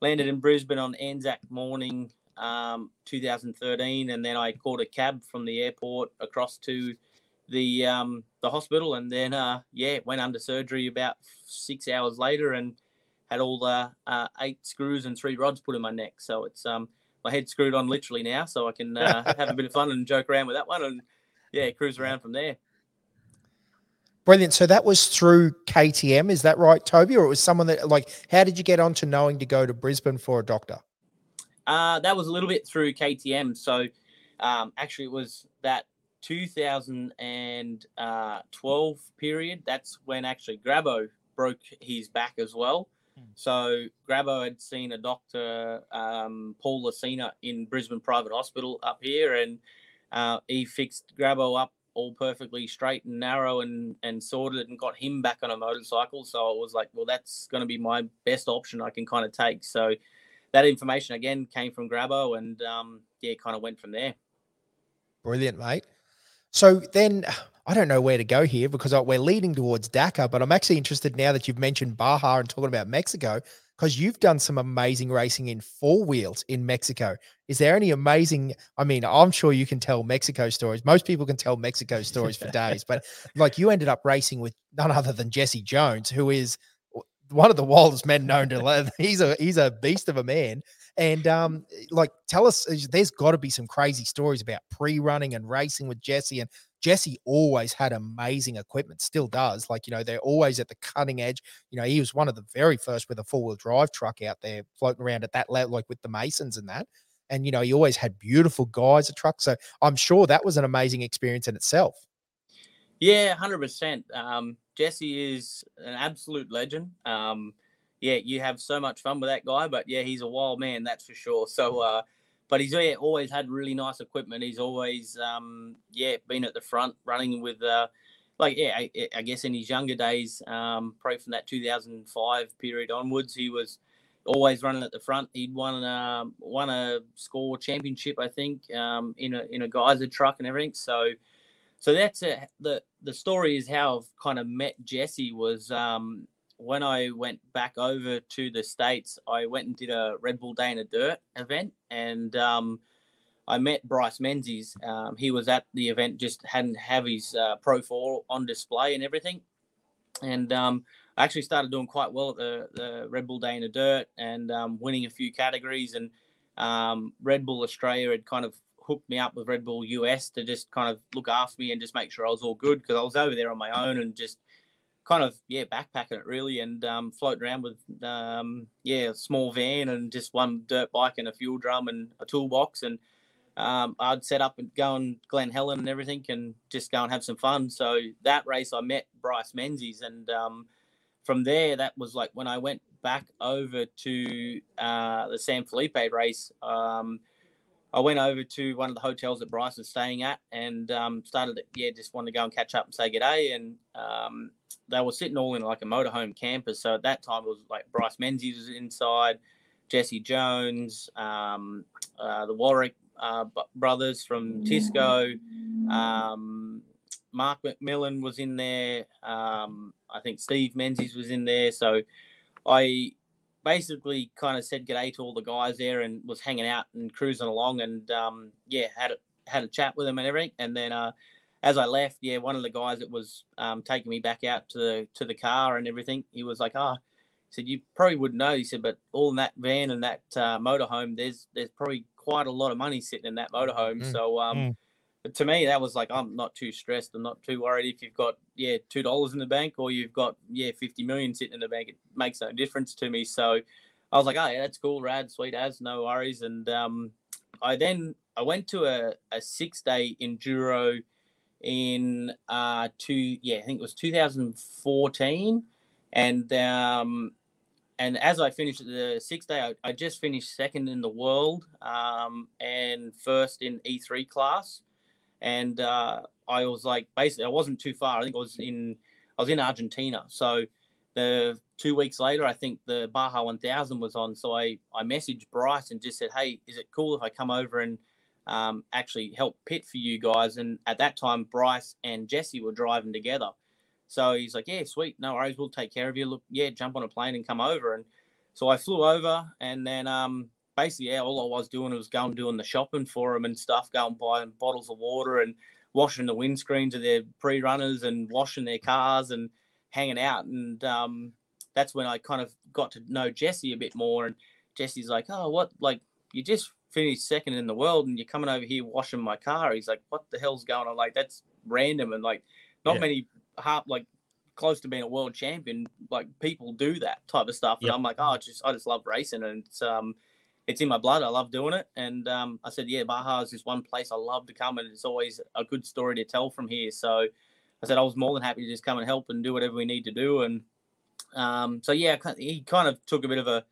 landed in Brisbane on Anzac morning, um, 2013, and then I caught a cab from the airport across to the um, the hospital, and then uh, yeah, went under surgery about six hours later, and had all the uh, eight screws and three rods put in my neck. So it's um, my head screwed on literally now, so I can uh, *laughs* have a bit of fun and joke around with that one, and yeah, cruise around from there. Brilliant. So that was through KTM, is that right, Toby? Or it was someone that like how did you get on to knowing to go to Brisbane for a doctor? Uh, that was a little bit through KTM. So um, actually it was that 2012 period. That's when actually Grabo broke his back as well. Hmm. So Grabo had seen a doctor, um, Paul Licina, in Brisbane Private Hospital up here, and uh, he fixed Grabo up all perfectly straight and narrow and and sorted and got him back on a motorcycle. So it was like, well, that's going to be my best option I can kind of take. So that information again came from Grabo and um, yeah, kind of went from there. Brilliant, mate. So then I don't know where to go here because we're leading towards Dakar, but I'm actually interested now that you've mentioned Baja and talking about Mexico because you've done some amazing racing in four wheels in Mexico. Is there any amazing? I mean, I'm sure you can tell Mexico stories. Most people can tell Mexico stories for days, but like you ended up racing with none other than Jesse Jones, who is one of the wildest men known to. Live. *laughs* He's a he's a beast of a man. And um, like, tell us, there's got to be some crazy stories about pre-running and racing with Jesse. And Jesse always had amazing equipment, still does. Like, you know, they're always at the cutting edge. You know, he was one of the very first with a four wheel drive truck out there floating around at that level, like with the Masons and that. And, you know, he always had beautiful guys, a truck. So I'm sure that was an amazing experience in itself. Yeah, 100%. Um, Jesse is an absolute legend. Um, yeah, you have so much fun with that guy, but yeah, he's a wild man, that's for sure. So, uh, but he's always had really nice equipment. He's always um, yeah been at the front running with uh, like yeah I, I, guess in his younger days um, probably from that 2005 period onwards he was always running at the front. He'd won uh, won a score championship I think um, in a in a Geiser truck and everything. So so that's a, the the story is how I've kind of met Jesse was um, when I went back over to the States, I went and did a Red Bull Day in the Dirt event and um, I met Bryce Menzies. Um, he was at the event, just hadn't have his uh, Pro 4 on display and everything. And um, I actually started doing quite well at the, the Red Bull Day in the Dirt and um, winning a few categories. And um, Red Bull Australia had kind of hooked me up with Red Bull US to just kind of look after me and just make sure I was all good because I was over there on my own and just kind of yeah backpacking it really and um, floating around with um, yeah a small van and just one dirt bike and a fuel drum and a toolbox and um, I'd set up and go and Glen Helen and everything and just go and have some fun. So that race I met Bryce Menzies and um, from there that was like when I went back over to uh, the San Felipe race. I went over to one of the hotels that Bryce was staying at and um, started, yeah, just wanted to go and catch up and say good day. And um, they were sitting all in like a motorhome campus. So at that time, it was like Bryce Menzies was inside, Jesse Jones, um, uh, the Warwick uh, brothers from Tisco, um, Mark McMillin was in there. Um, I think Steve Menzies was in there. So I basically kind of said g'day to all the guys there and was hanging out and cruising along and um, yeah, had a, had a chat with them and everything. And then uh, as I left, yeah, one of the guys that was um, taking me back out to the to the car and everything, he was like, "Ah, oh, he said you probably wouldn't know." He said, "But all in that van and that uh, motorhome, there's there's probably quite a lot of money sitting in that motorhome." Mm. So um, mm to me, that was like I'm not too stressed. I'm not too worried if you've got yeah two dollars in the bank or you've got yeah fifty million sitting in the bank. It makes no difference to me. So I was like, oh yeah, that's cool, rad, sweet as, no worries. And um, I then I went to a, a six day enduro in uh two yeah I think it was 2014, and um and as I finished the sixth day, I, I, just finished second in the world um, and first in E3 class and uh, I was like, basically, I wasn't too far. I think I was in, I was in Argentina. So the two weeks later, I think the Baja 1000 was on. So I I messaged Bryce and just said, hey, is it cool if I come over and um, actually help pit for you guys? And at that time, Bryce and Jesse were driving together. So he's like, yeah, sweet, no worries, we'll take care of you. Look, yeah, jump on a plane and come over. And so I flew over, and then um, basically, yeah, all I was doing was going doing the shopping for them and stuff, going buying bottles of water and washing the windscreens of their pre-runners and washing their cars and hanging out. And um, that's when I kind of got to know Jesse a bit more. And Jesse's like, "Oh, what? Like, you just finished second in the world, and you're coming over here washing my car." He's like, "What the hell's going on? Like, that's random." And like, not yeah. many half like close to being a world champion like people do that type of stuff and i'm like oh just i just love racing and it's um it's in my blood. I love doing it. And um, I said, yeah, Baja is just one place I love to come, and it's always a good story to tell from here. So I said I was more than happy to just come and help and do whatever we need to do. And um, so yeah, he kind of took a bit of a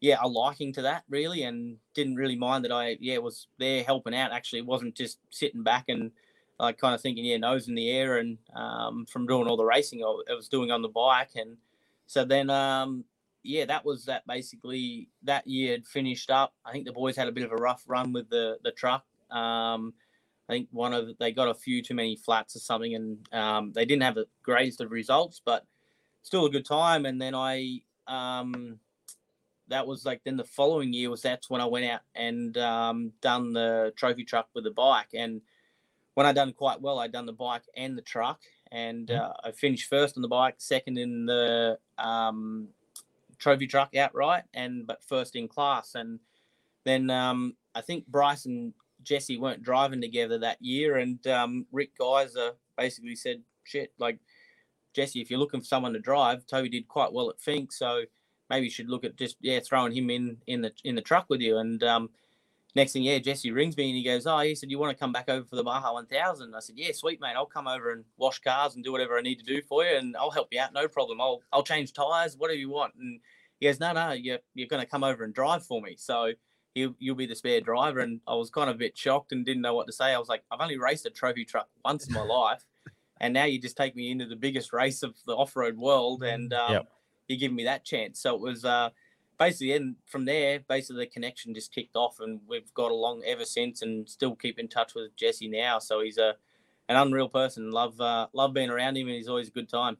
yeah a liking to that really, and didn't really mind that I yeah was there helping out. Actually, it wasn't just sitting back and like kind of thinking yeah nose in the air and um, from doing all the racing I was doing on the bike and so then um, yeah, that was that basically that year had finished up. I think the boys had a bit of a rough run with the the truck. Um, I think one of they got a few too many flats or something, and um, they didn't have the greatest of results, but still a good time. And then I, um, that was like then the following year was that's when I went out and um, done the trophy truck with the bike. And when I done quite well, I done the bike and the truck, and mm-hmm. uh, I finished first on the bike, second in the um, trophy truck outright, and but first in class. And then um, I think Bryce and Jesse weren't driving together that year, and um, Rick Geiser basically said, "Shit, like Jesse, if you're looking for someone to drive, Toby did quite well at Finke, so maybe you should look at just yeah throwing him in in the in the truck with you." And um, next thing, yeah, Jesse rings me and he goes, "Oh, he said you want to come back over for the Baja 1000." I said, "Yeah, sweet mate, I'll come over and wash cars and do whatever I need to do for you, and I'll help you out, no problem. I'll I'll change tires, whatever you want." And he goes, "No, no, you're you're going to come over and drive for me." So you you'll be the spare driver, and I was kind of a bit shocked and didn't know what to say. I was like, "I've only raced a trophy truck once in my *laughs* life." And now you just take me into the biggest race of the off-road world, and um, yep. you give me that chance. So it was uh, basically, and from there, basically the connection just kicked off, and we've got along ever since, and still keep in touch with Jesse now. So he's a an unreal person. Love uh, love being around him, and he's always a good time.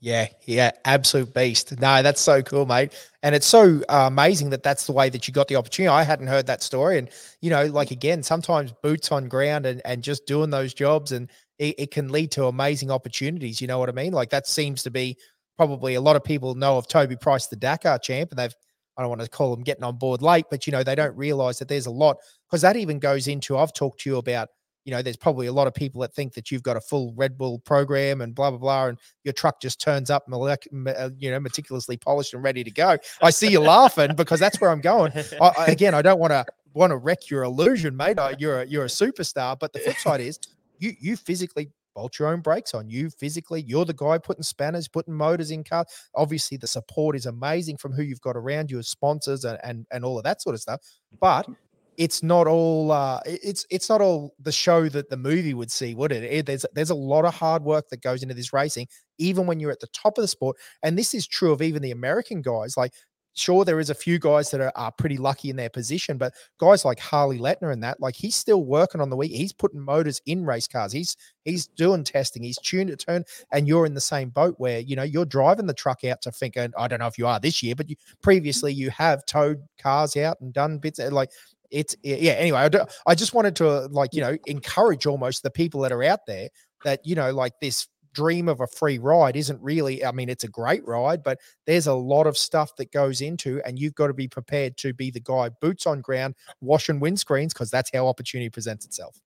Yeah, yeah, absolute beast. No, that's so cool, mate. And it's so uh, amazing that that's the way that you got the opportunity. I hadn't heard that story. And, you know, like again, sometimes boots on ground and, and just doing those jobs and it, it can lead to amazing opportunities. You know what I mean? Like that seems to be probably a lot of people know of Toby Price, the Dakar champ, and they've I don't want to call them getting on board late, but you know, they don't realize that there's a lot because that even goes into I've talked to you about, you know, there's probably a lot of people that think that you've got a full Red Bull program and blah blah blah, and your truck just turns up, uh, you know, meticulously polished and ready to go. I see you laughing because that's where I'm going. I, I, again, I don't want to want to wreck your illusion, mate. you're a, you're a superstar, but the flip side is you you physically bolt your own brakes on. You physically, you're the guy putting spanners, putting motors in cars. Obviously, the support is amazing from who you've got around you as sponsors and, and, and all of that sort of stuff. But it's not all uh, it's it's not all the show that the movie would see, would it? it? There's there's a lot of hard work that goes into this racing, even when you're at the top of the sport. And this is true of even the American guys. Like sure there is a few guys that are, are pretty lucky in their position, but guys like Harley Letner and that, like he's still working on the week. He's putting motors in race cars. He's he's doing testing. He's tuned to turn, and you're in the same boat where you know you're driving the truck out to Finke. And I don't know if you are this year, but you previously you have towed cars out and done bits like it's yeah anyway I, do, I just wanted to like you know encourage almost the people that are out there that you know like this dream of a free ride isn't really i mean it's a great ride but there's a lot of stuff that goes into and you've got to be prepared to be the guy boots on ground washing windscreens because that's how opportunity presents itself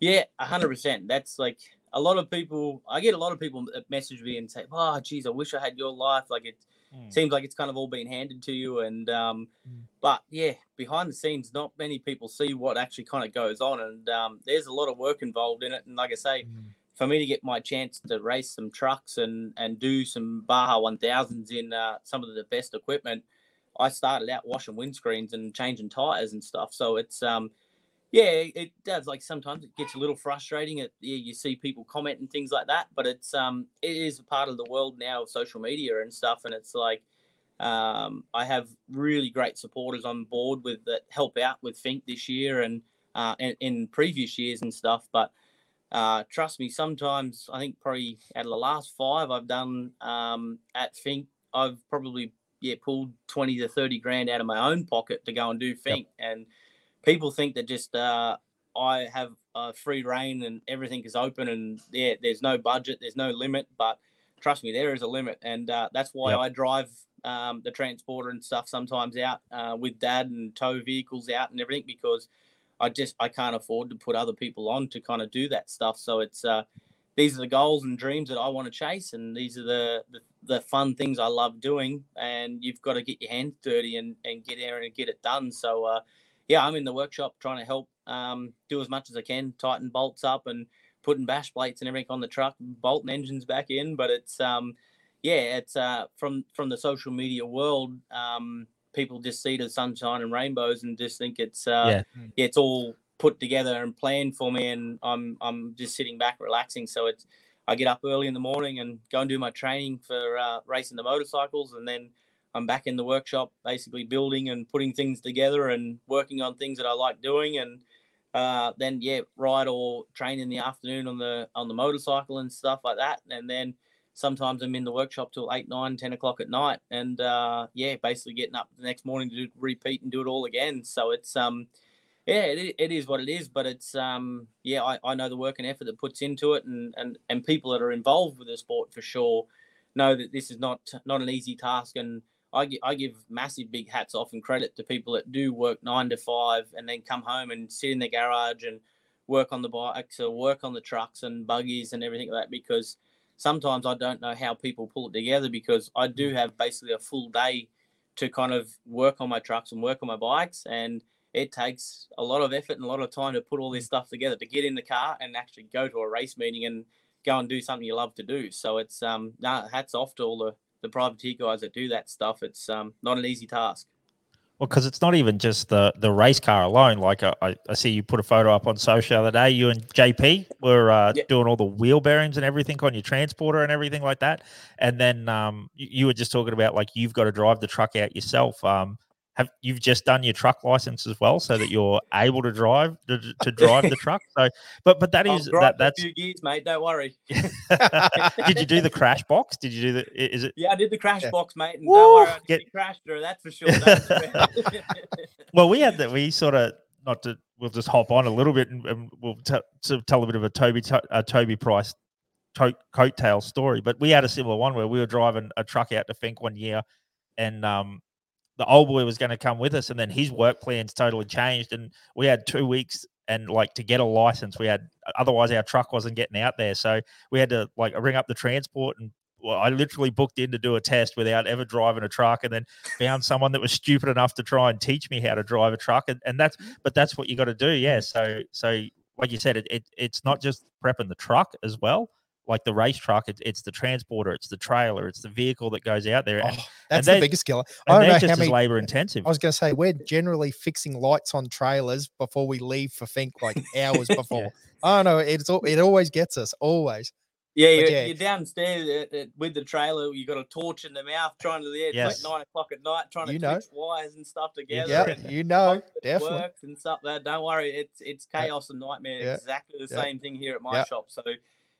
yeah 100% that's like a lot of people i get a lot of people message me and say oh geez i wish i had your life like it mm. seems like it's kind of all been handed to you and um mm. but yeah behind the scenes not many people see what actually kind of goes on and um there's a lot of work involved in it and like i say mm for me to get my chance to race some trucks and and do some Baja 1000s in uh, some of the best equipment, I started out washing windscreens and changing tires and stuff. So it's um yeah, it does. Like sometimes it gets a little frustrating. It, yeah, you see people comment and things like that, but it's um it is a part of the world now of social media and stuff, and it's like um I have really great supporters on board with that help out with Finke this year and uh in previous years and stuff, but uh, trust me, sometimes I think probably out of the last five I've done um, at Finke, I've probably yeah pulled twenty to thirty grand out of my own pocket to go and do Finke, yep. and people think that just uh, I have uh, free reign and everything is open and yeah, there's no budget, there's no limit, but trust me, there is a limit, and uh, that's why yep. I drive um, the transporter and stuff sometimes out uh, with dad and tow vehicles out and everything because I just I can't afford to put other people on to kind of do that stuff. So it's uh, these are the goals and dreams that I want to chase, and these are the, the, the fun things I love doing. And you've got to get your hands dirty and and get there and get it done. So uh, yeah, I'm in the workshop trying to help um, do as much as I can, tighten bolts up and putting bash plates and everything on the truck, bolting engines back in. But it's um, yeah, it's uh, from from the social media world. Um, people just see the sunshine and rainbows and just think it's uh, yeah. Hmm. yeah. it's all put together and planned for me, and I'm I'm just sitting back relaxing. So it's I get up early in the morning and go and do my training for uh, racing the motorcycles, and then I'm back in the workshop, basically building and putting things together and working on things that I like doing, and uh, then yeah, ride or train in the afternoon on the on the motorcycle and stuff like that, and then sometimes I'm in the workshop till eight, nine, 10 o'clock at night. And uh, yeah, basically getting up the next morning to do, repeat and do it all again. So it's, um, yeah, it, it is what it is, but it's, um, yeah, I, I know the work and effort that puts into it and, and, and people that are involved with the sport for sure know that this is not, not an easy task. And I, I give massive big hats off and credit to people that do work nine to five and then come home and sit in the garage and work on the bikes or work on the trucks and buggies and everything like that because sometimes I don't know how people pull it together because I do mm. have basically a full day to kind of work on my trucks and work on my bikes and it takes a lot of effort and a lot of time to put all this stuff together to get in the car and actually go to a race meeting and go and do something you love to do. So it's um nah, hats off to all the the privateer guys that do that stuff. It's um not an easy task. Well, because it's not even just the the race car alone. Like I, I see you put a photo up on social the other day. You and JP were uh, doing all the wheel bearings and everything on your transporter and everything like that. And then um, you, you, were just talking about like you've got to drive the truck out yourself. Um, have you've just done your truck license as well, so that you're able to drive to, to drive the truck. So, but but that is that that's a few years, mate. Don't worry. *laughs* did you do the crash box? Did you do the? Is it? Yeah, I did the crash yeah. box, mate. And Woo! don't worry, I Get... crashed her. That's for sure. *laughs* well, we had that. We sort of not to. We'll just hop on a little bit and, and we'll t- sort of tell a bit of a Toby a Toby Price to- coattail story. But we had a similar one where we were driving a truck out to Finke one year, and um, the old boy was going to come with us, and then his work plans totally changed, and we had two weeks and like to get a license, we had otherwise our truck wasn't getting out there, so we had to like ring up the transport and. Well, I literally booked in to do a test without ever driving a truck, and then found someone that was stupid enough to try and teach me how to drive a truck, and, and that's but that's what you got to do, yeah. So so like you said, it, it it's not just prepping the truck as well like the race truck, it, it's the transporter, it's the trailer, it's the vehicle that goes out there. And, oh, *laughs* that's and the biggest killer. I don't know just how many, labor intensive. I was going to say we're generally fixing lights on trailers before we leave for Finke, like *laughs* hours before. yeah. Oh no, it's it always gets us always. Yeah, you're, yeah. you're downstairs uh, uh, with the trailer. You got a torch in the mouth, trying to. Yeah, it's Yes. like nine o'clock at night, trying You to know. wires and stuff together. Yeah, and you know, definitely. works and stuff. That don't worry, it's it's Yeah. chaos and nightmare. Yeah. Exactly the Yeah. same thing here at my Yeah. shop. So,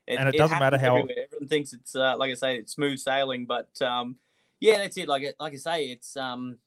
it, And it doesn't matter how- everywhere. everyone thinks it's uh, like I say, it's smooth sailing, but um, yeah, that's it. Like like I say, it's um,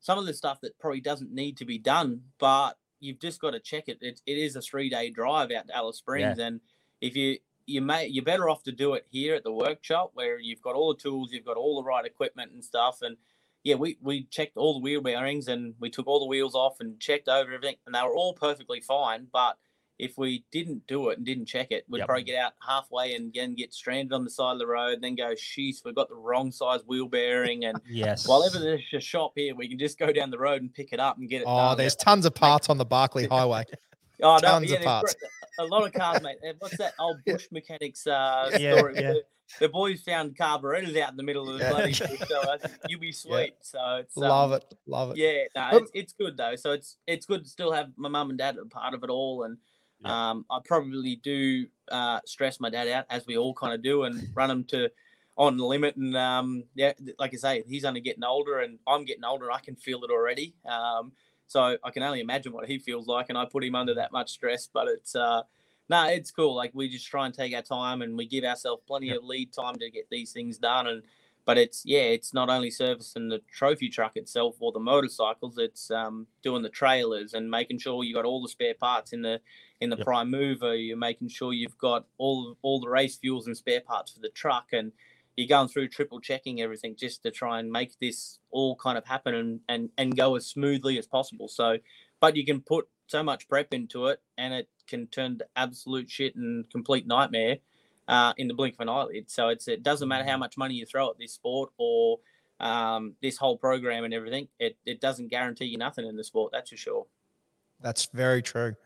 some of the stuff that probably doesn't need to be done, but you've just got to check it. It, it is a three day drive out to Alice Springs, and if you you may you're better off to do it here at the workshop where you've got all the tools, you've got all the right equipment and stuff, and yeah, we we checked all the wheel bearings and we took all the wheels off and checked over everything, and they were all perfectly fine. But if we didn't do it and didn't check it, we'd Yep. probably get out halfway and again get stranded on the side of the road, then go, sheesh, we've got the wrong size wheel bearing. And Yes. while ever there's a shop here, we can just go down the road and pick it up and get it Oh, done. there's tons of parts on the Barkly *laughs* Highway. Oh, no, tons yeah, of parts. A lot of cars, mate. Uh, What's that old *laughs* bush mechanics uh, Yeah, story? yeah. The, the boys found carburetors out in the middle of the Yeah. bloody *laughs* so I you'll be sweet. So it's um, Love it, love it. Yeah, no, Um, it's, it's good though. So it's it's good to still have my mum and dad a part of it all, and Yeah. um, I probably do uh, stress my dad out as we all kind of do, and *laughs* run him to on the limit. And um, yeah, like I say, he's only getting older, and I'm getting older. I can feel it already. Um, so I can only imagine what he feels like, and I put him under that much stress. But it's uh, no, it's cool. Like we just try and take our time, and we give ourselves plenty Yep. of lead time to get these things done, and but it's yeah, it's not only servicing the trophy truck itself or the motorcycles. It's um, doing the trailers and making sure you got all the spare parts in the in the Yep. prime mover. You're making sure you've got all all the race fuels and spare parts for the truck, and you're going through triple checking everything just to try and make this all kind of happen and and and go as smoothly as possible. So, but you can put so much prep into it, and it can turn to absolute shit and complete nightmare uh, in the blink of an eyelid. So it's it doesn't matter how much money you throw at this sport or um, this whole program and everything. It it doesn't guarantee you nothing in the sport. That's for sure. That's very true.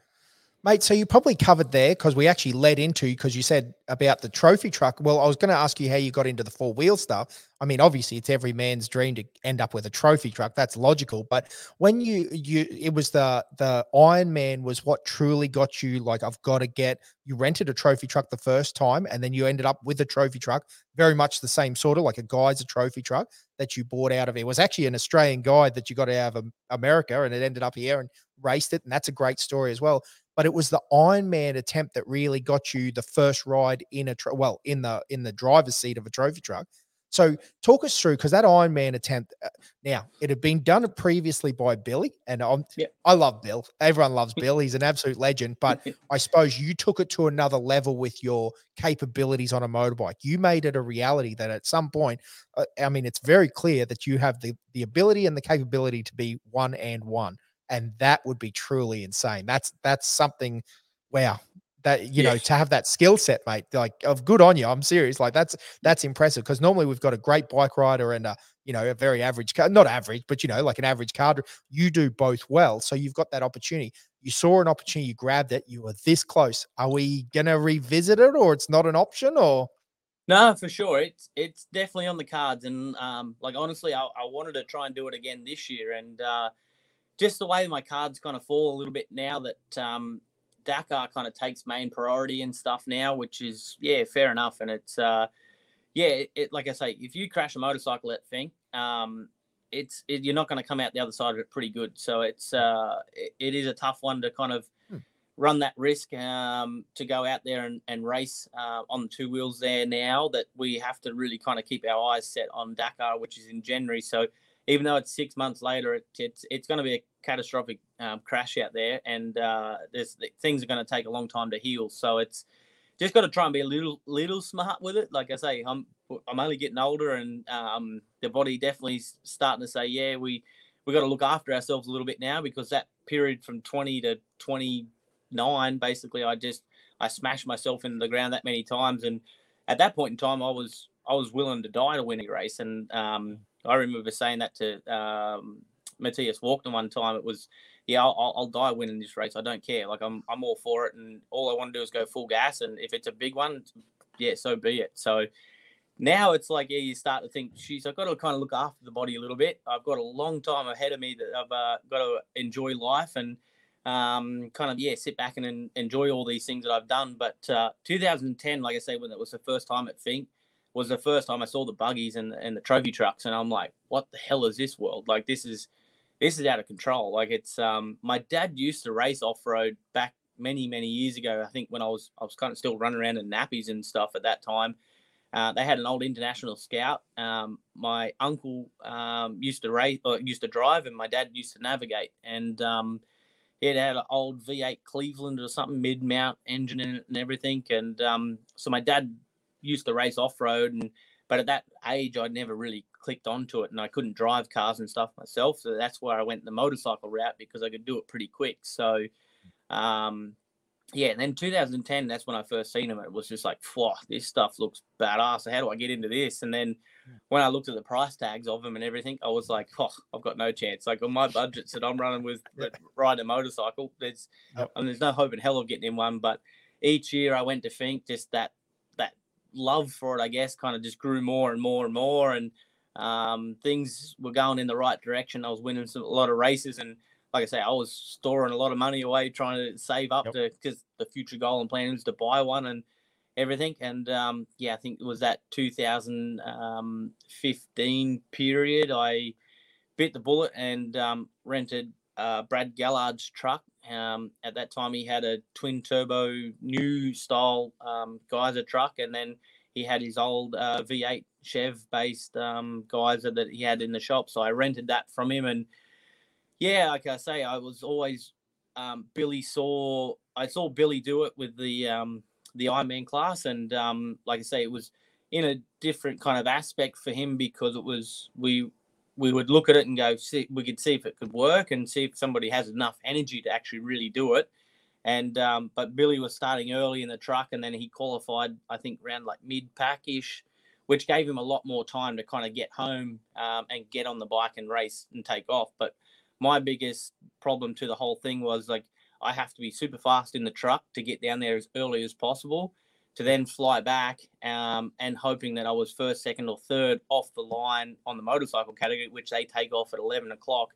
Mate, so you probably covered there because we actually led into because you said about the trophy truck. Well, I was going to ask you how you got into the four wheel stuff. I mean, obviously, it's every man's dream to end up with a trophy truck. That's logical. But when you you it was the the Iron Man was what truly got you like I've got to get. You rented a trophy truck the first time, and then you ended up with a trophy truck. Very much the same sort of like a guy's a trophy truck that you bought out of it. Was actually an Australian guide that you got out of America, and it ended up here and raced it, and that's a great story as well but it was the Iron Man attempt that really got you the first ride in a well in the in the driver's seat of a trophy truck. So talk us through because that Iron Man attempt. uh, Now it had been done previously by Billy, and I'm Yep. I love Bill. Everyone loves *laughs* Bill. He's an absolute legend. But *laughs* I suppose you took it to another level with your capabilities on a motorbike. You made it a reality that at some point, uh, I mean, it's very clear that you have the the ability and the capability to be one and one and that would be truly insane. That's that's something. Wow, that you know to have that skill set, mate. Like of good on you. I'm serious. Like that's that's impressive because normally we've got a great bike rider and a you know a very average car, not average, but you know like an average car. You do both well, so you've got that opportunity. You saw an opportunity, you grabbed it. You were this close. Are we gonna revisit it, or it's not an option, or No, for sure. It's it's definitely on the cards, and um, like honestly, I, I wanted to try and do it again this year, and uh, just the way my cards kind of fall a little bit now that um, Dakar kind of takes main priority and stuff now, which is yeah, fair enough, and it's uh, yeah, it, it like I say, if you crash a motorcycle at Finke, um, it's it, you're not going to come out the other side of it pretty good. So it's uh, it, it is a tough one to kind of Hmm. run that risk um, to go out there and, and race uh, on the two wheels there now that we have to really kind of keep our eyes set on Dakar, which is in January. So even though it's six months later, it, it's it's going to be a catastrophic um, crash out there, and uh, there's things are going to take a long time to heal. So it's just got to try and be a little little smart with it. Like I say, I'm I'm only getting older, and um, the body definitely s- starting to say, yeah, we we got to look after ourselves a little bit now because that period from 20 to 29, basically, I just I smashed myself into the ground that many times, and at that point in time, I was I was willing to die to win a race, and um, I remember saying that to um, Matthias Walkner one time. It was, yeah, I'll, I'll- die winning this race. I don't care. Like I'm I'm all for it, and all I want to do is go full gas. And if it's a big one, yeah, so be it. So now it's like, yeah, you start to think, geez, I've got to kind of look after the body a little bit. I've got a long time ahead of me that I've uh, got to enjoy life, and um, kind of yeah, sit back and en- enjoy all these things that I've done. But uh, 2010, like I say, when it was the first time at Finke, was the first time I saw the buggies and and the trophy trucks, and I'm like, what the hell is this world? Like this is this is out of control. Like it's um, my dad used to race off road back many many years ago. I think when I was I was kind of still running around in nappies and stuff at that time. Uh, they had an old international scout. Um, my uncle um, used to race, or used to drive, and my dad used to navigate. And um, he had, had an old V8 Cleveland or something, mid mount engine in it and everything. And um, so my dad used to race off road, and but at that age, I'd never really clicked onto it, and I couldn't drive cars and stuff myself. So that's why I went the motorcycle route because I could do it pretty quick. So um, yeah, and then 2010, that's when I first seen him. It was just like, "Whoa, this stuff looks badass. So how do I get into this?" And then when I looked at the price tags of them and everything, I was like, "Oh, I've got no chance." Like on my budgets that I'm running with, riding a motorcycle, there's, yep. I mean, there's no hope in hell of getting in one. But each year I went to Finke just that love for it, I guess, kind of just grew more and more and more, and um, things were going in the right direction. I was winning some, a lot of races and like I say, I was storing a lot of money away trying to save up yep. to because the future goal and plan was to buy one and everything. And um, yeah, I think it was that 2015 um, period I bit the bullet and um, rented uh, Brad Gallard's truck. Um, at that time, he had a twin turbo new style um, Geiser truck, and then he had his old uh, V8 Chev based um, Geiser that he had in the shop. So I rented that from him and yeah, like I say, I was always um, Billy saw I saw Billy do it with the um, the Ironman class, and um, like I say, it was in a different kind of aspect for him because it was we we would look at it and go see we could see if it could work and see if somebody has enough energy to actually really do it. And um, but Billy was starting early in the truck, and then he qualified I think around like mid pack ish, which gave him a lot more time to kind of get home um, and get on the bike and race and take off. But my biggest problem to the whole thing was like I have to be super fast in the truck to get down there as early as possible to then fly back um, and hoping that I was first, second, or third off the line on the motorcycle category, which they take off at 11 o'clock.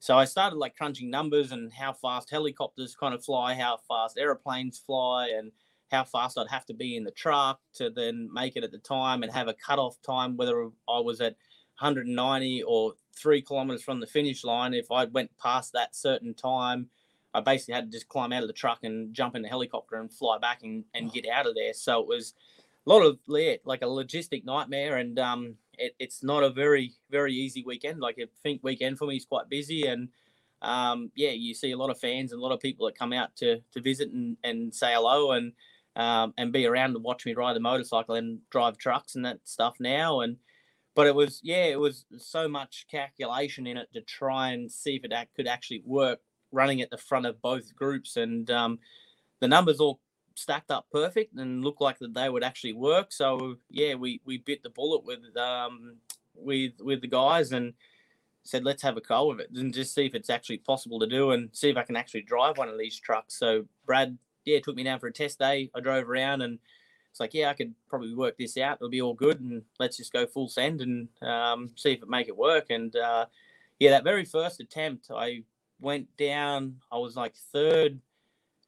So I started like crunching numbers and how fast helicopters kind of fly, how fast aeroplanes fly, and how fast I'd have to be in the truck to then make it at the time and have a cutoff time, whether I was at 190 or three kilometers from the finish line. If I went past that certain time, I basically had to just climb out of the truck and jump in the helicopter and fly back and, and get out of there. So it was a lot of yeah, like a logistic nightmare, and um, it, it's not a very very easy weekend. Like I think weekend for me is quite busy, and um, yeah, you see a lot of fans and a lot of people that come out to to visit and, and say hello and um, and be around to watch me ride the motorcycle and drive trucks and that stuff now and but it was yeah it was so much calculation in it to try and see if it could actually work running at the front of both groups and um, the numbers all stacked up perfect and looked like that they would actually work so yeah we we bit the bullet with um with with the guys and said let's have a go of it and just see if it's actually possible to do and see if i can actually drive one of these trucks so brad yeah took me down for a test day i drove around and it's like, yeah, I could probably work this out. It'll be all good, and let's just go full send and um, see if it make it work. And uh, yeah, that very first attempt, I went down. I was like third,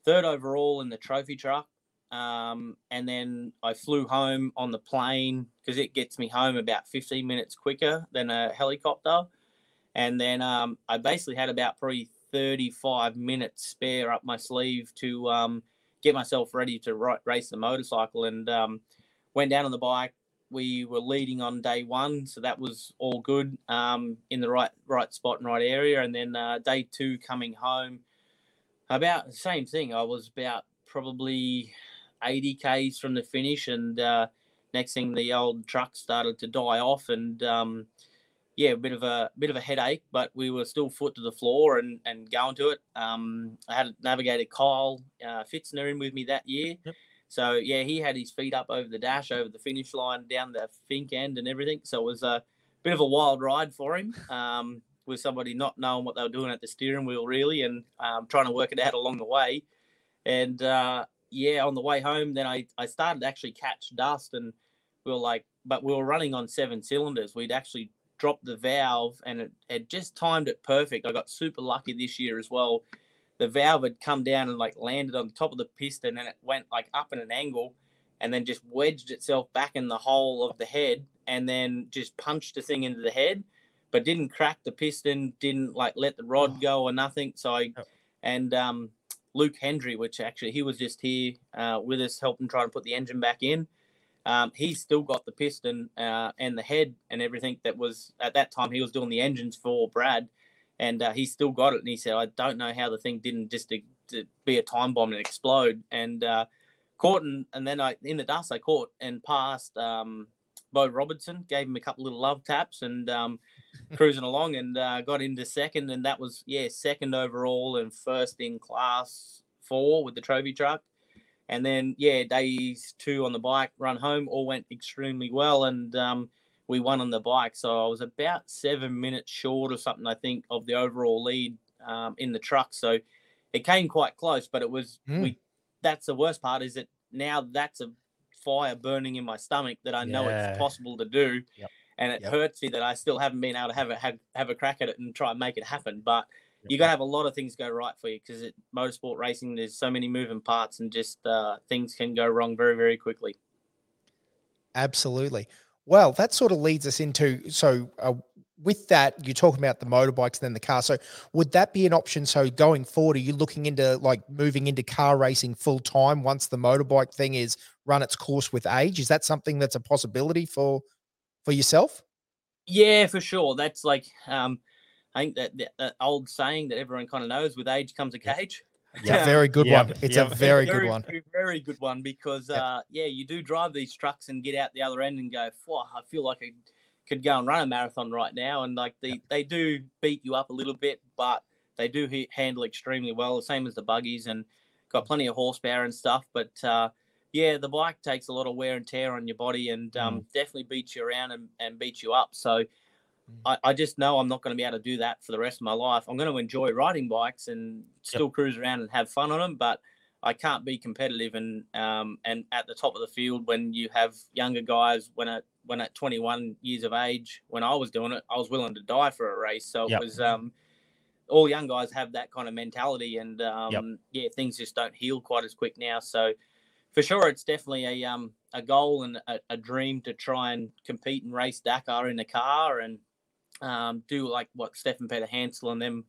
third overall in the trophy truck, um, and then I flew home on the plane because it gets me home about 15 minutes quicker than a helicopter. And then um, I basically had about probably 35 minutes spare up my sleeve to um, get myself ready to race the motorcycle and um, went down on the bike. We were leading on day one, so that was all good um, in the right right spot and right area. And then uh, day two, coming home, about the same thing. I was about probably 80 k's from the finish, and uh, next thing the old truck started to die off, and um, yeah, a bit of a bit of a headache, but we were still foot to the floor and and going to it. Um, I had navigated Kyle uh, Fitzner in with me that year, yep. So yeah, he had his feet up over the dash, over the finish line, down the Finke end and everything. So it was a bit of a wild ride for him. Um, with somebody not knowing what they were doing at the steering wheel really, and um, trying to work it out along the way. And uh, yeah, on the way home, then I I started to actually catch dust, and we were like, but we were running on seven cylinders. We'd actually dropped the valve and it had just timed it perfect. I got super lucky this year as well the valve had come down and like landed on the top of the piston and it went like up in an angle and then just wedged itself back in the hole of the head and then just punched the thing into the head but didn't crack the piston didn't like let the rod go or nothing. So i and um luke hendry which actually he was just here uh, with us helping try and put the engine back in um, he's still got the piston uh, and the head and everything that was at that time he was doing the engines for brad and uh, he still got it. And he said, I don't know how the thing didn't just to, to be a time bomb and explode. And uh, caught and, and then I in the dust I caught and passed um, Bo Robertson, gave him a couple little love taps and um, *laughs* cruising along and uh, got into second. And that was yeah second overall and first in class four with the trophy truck. And then yeah days two on the bike run home all went extremely well and. Um, we won on the bike. So I was about seven minutes short or something, I think, of the overall lead um, in the truck. So it came quite close, but it was mm. we. That's the worst part is that now that's a fire burning in my stomach that I know yeah. it's possible to do, yep. and it yep. hurts me that I still haven't been able to have a have, have a crack at it and try and make it happen. But you got to have a lot of things go right for you because motorsport racing there's so many moving parts and just uh, things can go wrong very very quickly. Absolutely. Well, that sort of leads us into so uh, with that you're talking about the motorbikes and then the car. So would that be an option? So going forward, are you looking into like moving into car racing full time once the motorbike thing is run its course with age? Is that something that's a possibility for for yourself? Yeah, for sure. That's like um, I think that, that old saying that everyone kind of knows: with age comes a cage. Yeah, very good yeah. one. It's yeah. a very, very, good one. Very, very good one because yeah. uh, yeah, you do drive these trucks and get out the other end and go, I feel like I could go and run a marathon right now. And like the, they do beat you up a little bit, but they do handle extremely well. The same as the buggies and got plenty of horsepower and stuff. But uh, yeah, the bike takes a lot of wear and tear on your body and um, mm. definitely beats you around and, and beats you up. So I, I just know I'm not going to be able to do that for the rest of my life. I'm going to enjoy riding bikes and still yep. cruise around and have fun on them, but I can't be competitive and um, and at the top of the field when you have younger guys. When at when at 21 years of age, when I was doing it, I was willing to die for a race. So yep. it was um, all young guys have that kind of mentality, and um, yep. yeah, things just don't heal quite as quick now. So for sure, it's definitely a um a goal and a, a dream to try and compete and race Dakar in a car and um, do like what Stéphane Peterhansel and them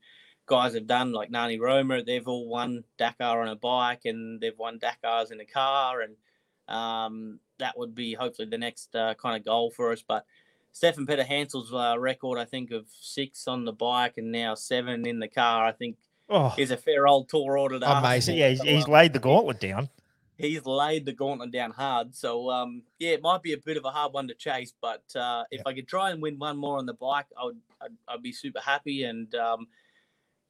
guys have done, like Nani Roma. They've all won Dakar on a bike and they've won Dakars in a car, and um, that would be hopefully the next uh, kind of goal for us. But Stéphane Peterhansel's uh, record, I think, of six on the bike and now seven in the car, I think. Oh, is a fair old tour order. Amazing. Yeah, he's, he's laid the gauntlet down he's laid the gauntlet down hard. So um, yeah, it might be a bit of a hard one to chase, but uh, if yeah. I could try and win one more on the bike, I would I'd, I'd be super happy. And um,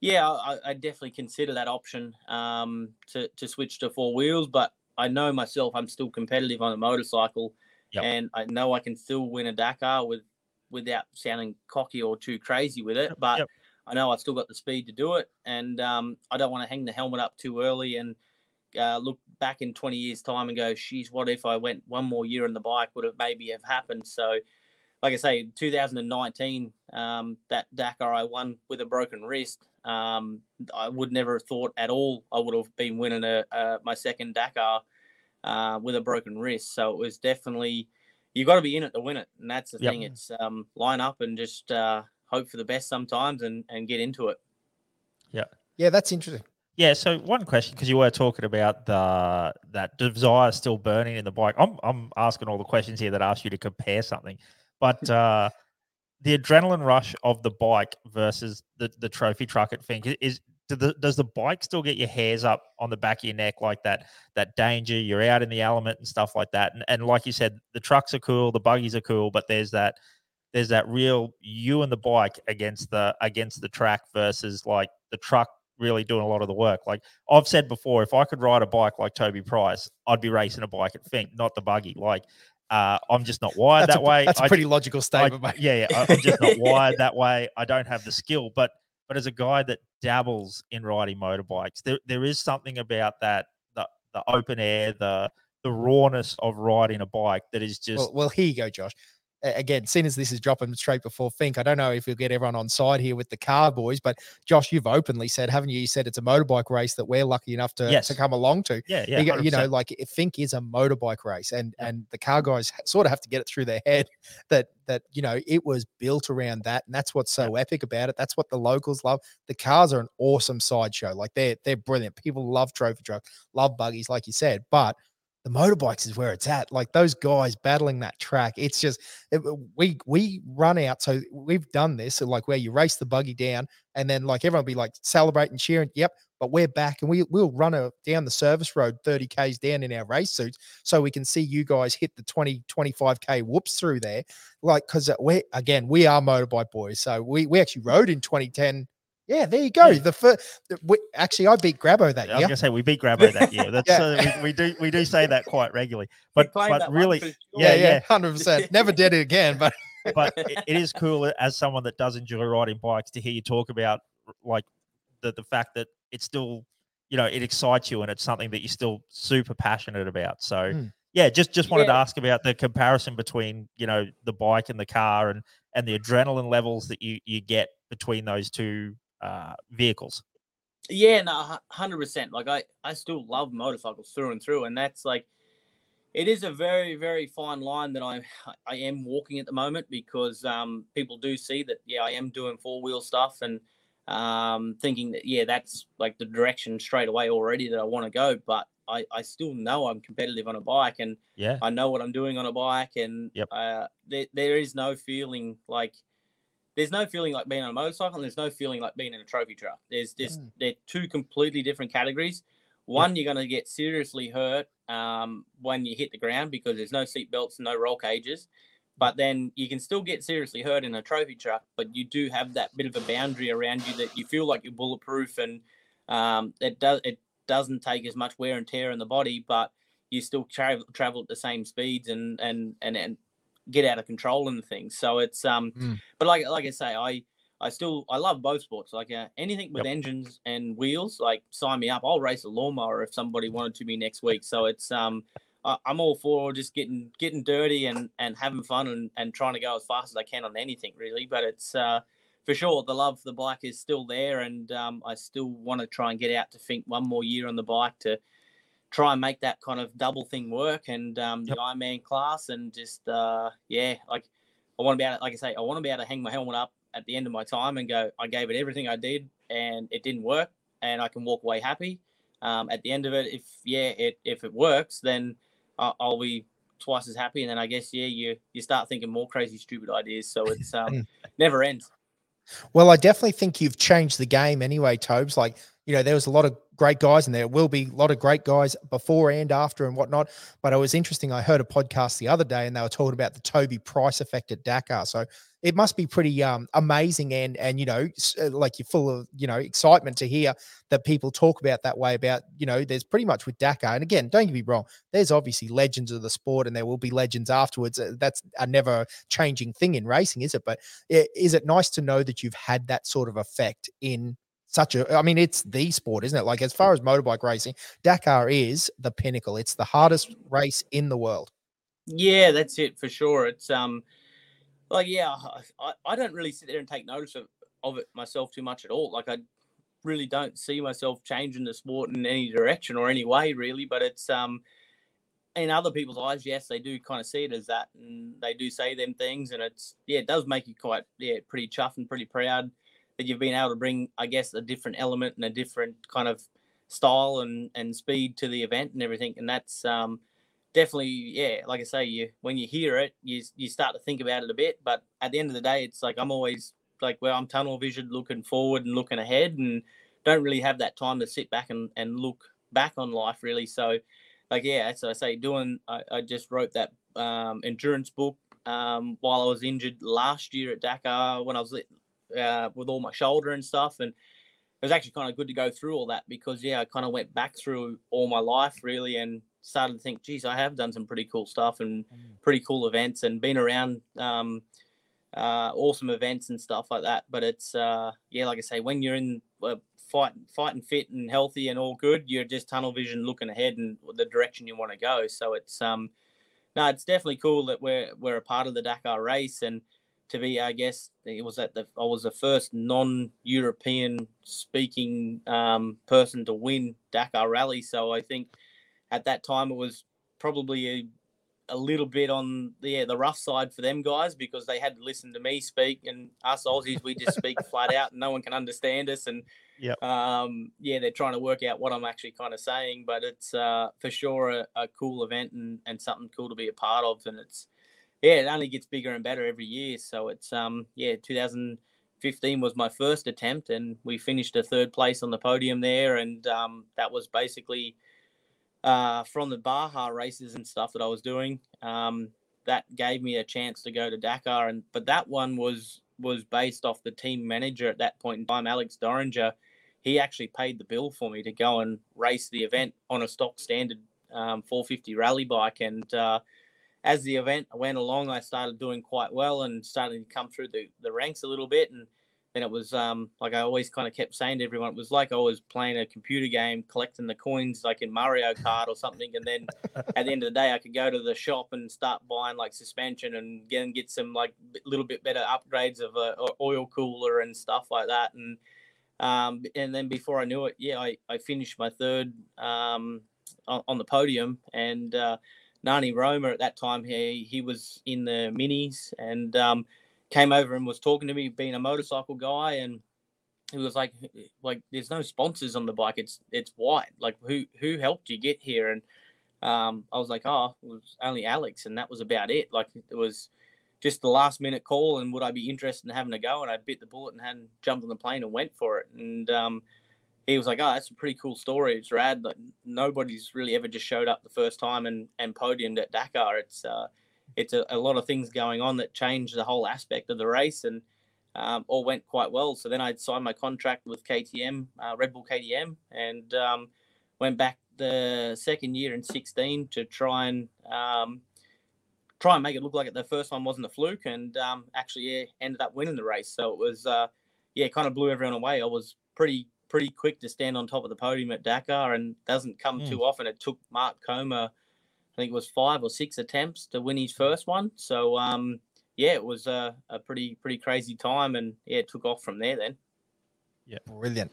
yeah, I, I definitely consider that option um, to to switch to four wheels. But I know myself, I'm still competitive on a motorcycle, yep. and I know I can still win a Dakar with without sounding cocky or too crazy with it. But yep. I know I've still got the speed to do it, and um, I don't want to hang the helmet up too early and uh, look back in 20 years time and go, she's what if I went one more year on the bike would it maybe have happened. So like I say, 2019, um, that Dakar I won with a broken wrist. Um, I would never have thought at all I would have been winning a, a my second Dakar uh, with a broken wrist. So it was definitely you've got to be in it to win it, and that's the yep. thing. It's um, line up and just uh, hope for the best sometimes and and get into it. Yeah, yeah, that's interesting. Yeah. So one question, because you were talking about the that desire still burning in the bike. I'm I'm asking all the questions here that ask you to compare something, but *laughs* uh, the adrenaline rush of the bike versus the the trophy truck at Finke is. The, does the bike still get your hairs up on the back of your neck like that? That danger, you're out in the element and stuff like that. And, and like you said, the trucks are cool, the buggies are cool, but there's that there's that real you and the bike against the against the track versus like the truck really doing a lot of the work. Like I've said before, if I could ride a bike like Toby Price, I'd be racing a bike at Finke, not the buggy. Like uh, I'm just not wired that's that a, way. That's a pretty logical statement, I, mate. Yeah, yeah. I'm just not *laughs* wired that way. I don't have the skill, but but as a guy that dabbles in riding motorbikes, there there is something about that the the open air, the the rawness of riding a bike that is just well, well here you go, Josh again, seeing as this is dropping straight before Finke, I don't know if you'll get everyone on side here with the car boys, but Josh, you've openly said, haven't you? You said it's a motorbike race that we're lucky enough to, Yes. to come along to. Yeah, yeah. you, you know, like Finke is a motorbike race, and Yeah. and the car guys sort of have to get it through their head *laughs* that that you know it was built around that, and that's what's so epic about it. That's what the locals love. The cars are an awesome sideshow. Like they're they're brilliant. People love trophy trucks, love buggies, like you said, but the motorbikes is where it's at. Like those guys battling that track, it's just it- we we run out. So we've done this, so like where you race the buggy down, and then like everyone be like celebrating, cheering. Yep, but we're back and we we'll run a down the service road 30 k's down in our race suits so we can see you guys hit the 20 25k whoops through there like because uh, we again we are motorbike boys so we we actually rode in 2010 yeah there you go Yeah. the first we, actually i beat grabo that I was year gonna say we beat Grabo that year. *laughs* That's Yeah. uh, we, we do we do say that quite regularly. But but really, sure. yeah, yeah yeah 100% never did it again but *laughs* but it, it is cool as someone that does enjoy riding bikes to hear you talk about like the the fact that it's still you know it excites you and it's something that you're still super passionate about. So Mm. yeah, just just wanted to ask about the comparison between you know the bike and the car and and the adrenaline levels that you you get between those two uh, vehicles. Yeah, no, hundred percent. Like I, I still love motorcycles through and through, and that's like, it is a very, very fine line that I, *laughs* I am walking at the moment because um, people do see that yeah, I am doing four wheel stuff and um, thinking that yeah, that's like the direction straight away already that I want to go, but I, I still know I'm competitive on a bike and Yeah, I know what I'm doing on a bike, and Yep. uh, there, there is no feeling like there's no feeling like being on a motorcycle, and there's no feeling like being in a trophy truck. There's just Mm. they're two completely different categories. One, you're going to get seriously hurt um, when you hit the ground because there's no seat belts, and no roll cages. But then you can still get seriously hurt in a trophy truck, but you do have that bit of a boundary around you that you feel like you're bulletproof, and um, it does it doesn't take as much wear and tear in the body, but you still travel travel at the same speeds and and and and get out of control and things. So it's um, Mm. but like like I say, I I still I love both sports. Like uh, anything with Yep. engines and wheels, like sign me up. I'll race a lawnmower if somebody wanted to be next week. So it's um. I- I'm all for just getting getting dirty and, and having fun and, and trying to go as fast as I can on anything really. But it's uh, for sure the love for the bike is still there, and um, I still want to try and get out to Finke one more year on the bike to try and make that kind of double thing work and um, the. Ironman class and just uh, yeah, like I want to be able, to, like I say, I want to be able to hang my helmet up at the end of my time and go, I gave it everything I did and it didn't work, and I can walk away happy. Um, at the end of it, if yeah, it if it works, then I'll, I'll be twice as happy, and then I guess yeah, you you start thinking more crazy, stupid ideas. So it's um, *laughs* never ends. Well, I definitely think you've changed the game anyway, Tobes. Like, you know, there was a lot of great guys and there will be a lot of great guys before and after and whatnot. But it was interesting. I heard a podcast the other day and they were talking about the Toby Price effect at Dakar. So it must be pretty um, amazing and, and, you know, uh, like you're full of, you know, excitement to hear that people talk about that way about, you know, there's pretty much with Dakar. And again, don't get me wrong, there's obviously legends of the sport and there will be legends afterwards. Uh, That's a never changing thing in racing, is it? But i- is it nice to know that you've had that sort of effect in such a i mean it's the sport isn't it like as far as motorbike racing dakar is the pinnacle it's the hardest race in the world Yeah, that's it for sure. It's um, like yeah, I, I- I don't really sit there and take notice of, of it myself too much at all. Like I really don't see myself changing the sport in any direction or any way really. But it's um, in other people's eyes, yes, they do kind of see it as that, and they do say them things, and it's yeah, it does make you quite yeah, pretty chuffed and pretty proud that you've been able to bring, I guess, a different element and a different kind of style and and speed to the event and everything, and that's um definitely yeah like i say you when you hear it you you start to think about it a bit. But at the end of the day it's like i'm always like well i'm tunnel vision looking forward and looking ahead and don't really have that time to sit back and, and look back on life really. So like yeah as i say doing i, I just wrote that um, endurance book um, while i was injured last year at dakar when i was uh, with all my shoulder and stuff and it was actually kind of good to go through all that because yeah, I kind of went back through all my life really and started to think, geez, I have done some pretty cool stuff and pretty cool events and been around um, uh, awesome events and stuff like that. But it's uh, yeah, like I say, when you're in uh, fight, fighting fit and healthy and all good, you're just tunnel vision looking ahead and the direction you want to go. So it's um, no, it's definitely cool that we're we're a part of the Dakar race and to be, I guess, it was at the I was the first non-European speaking um, person to win Dakar Rally. So I think at that time it was probably a, a little bit on the yeah, the rough side for them guys because they had to listen to me speak and us Aussies we just speak *laughs* flat out and no one can understand us. And yeah um, yeah they're trying to work out what I'm actually kind of saying but it's uh, for sure a, a cool event and, and something cool to be a part of. And it's yeah, it only gets bigger and better every year. So it's um yeah, 2015 was my first attempt, and we finished a third place on the podium there, and um, that was basically uh, from the Baja races and stuff that I was doing. Um, that gave me a chance to go to Dakar, and but that one was was based off the team manager at that point in time, Alex Doringer. He actually paid the bill for me to go and race the event on a stock standard um, 450 rally bike, and uh, as the event went along, I started doing quite well and starting to come through the, the ranks a little bit. And then it was um, like I always kind of kept saying to everyone, it was like I was playing a computer game, collecting the coins like in Mario Kart or something. And then *laughs* at the end of the day, I could go to the shop and start buying like suspension and get get some like a little bit better upgrades of a, a oil cooler and stuff like that. And um, and then before I knew it, yeah, I, I finished my third um, on, on the podium and. Uh, Nani Roma at that time, he he was in the minis and um, came over and was talking to me, being a motorcycle guy, and he was like, like there's no sponsors on the bike. It's it's white. Like who who helped you get here? And um, I was like, oh, it was only Alex, and that was about it. Like it was just the last minute call, and would I be interested in having a go? And I bit the bullet and hadn't jumped on the plane and went for it. And um, he was like, "Oh, that's a pretty cool story. It's rad. Like nobody's really ever just showed up the first time and and podiumed at Dakar. It's uh, it's a, a lot of things going on that changed the whole aspect of the race and um, all went quite well. So then I'd signed my contract with KTM, uh, Red Bull KTM, and um, went back the second year in 16 to try and um, try and make it look like it. The first one wasn't a fluke, and um, actually yeah, ended up winning the race. So it was uh, yeah, kind of blew everyone away. I was pretty pretty quick to stand on top of the podium at Dakar and doesn't come mm. too often. It took Marc Coma, I think it was five or six attempts to win his first one. So um, yeah, it was a, a pretty pretty crazy time, and yeah, it took off from there then. Yeah, brilliant.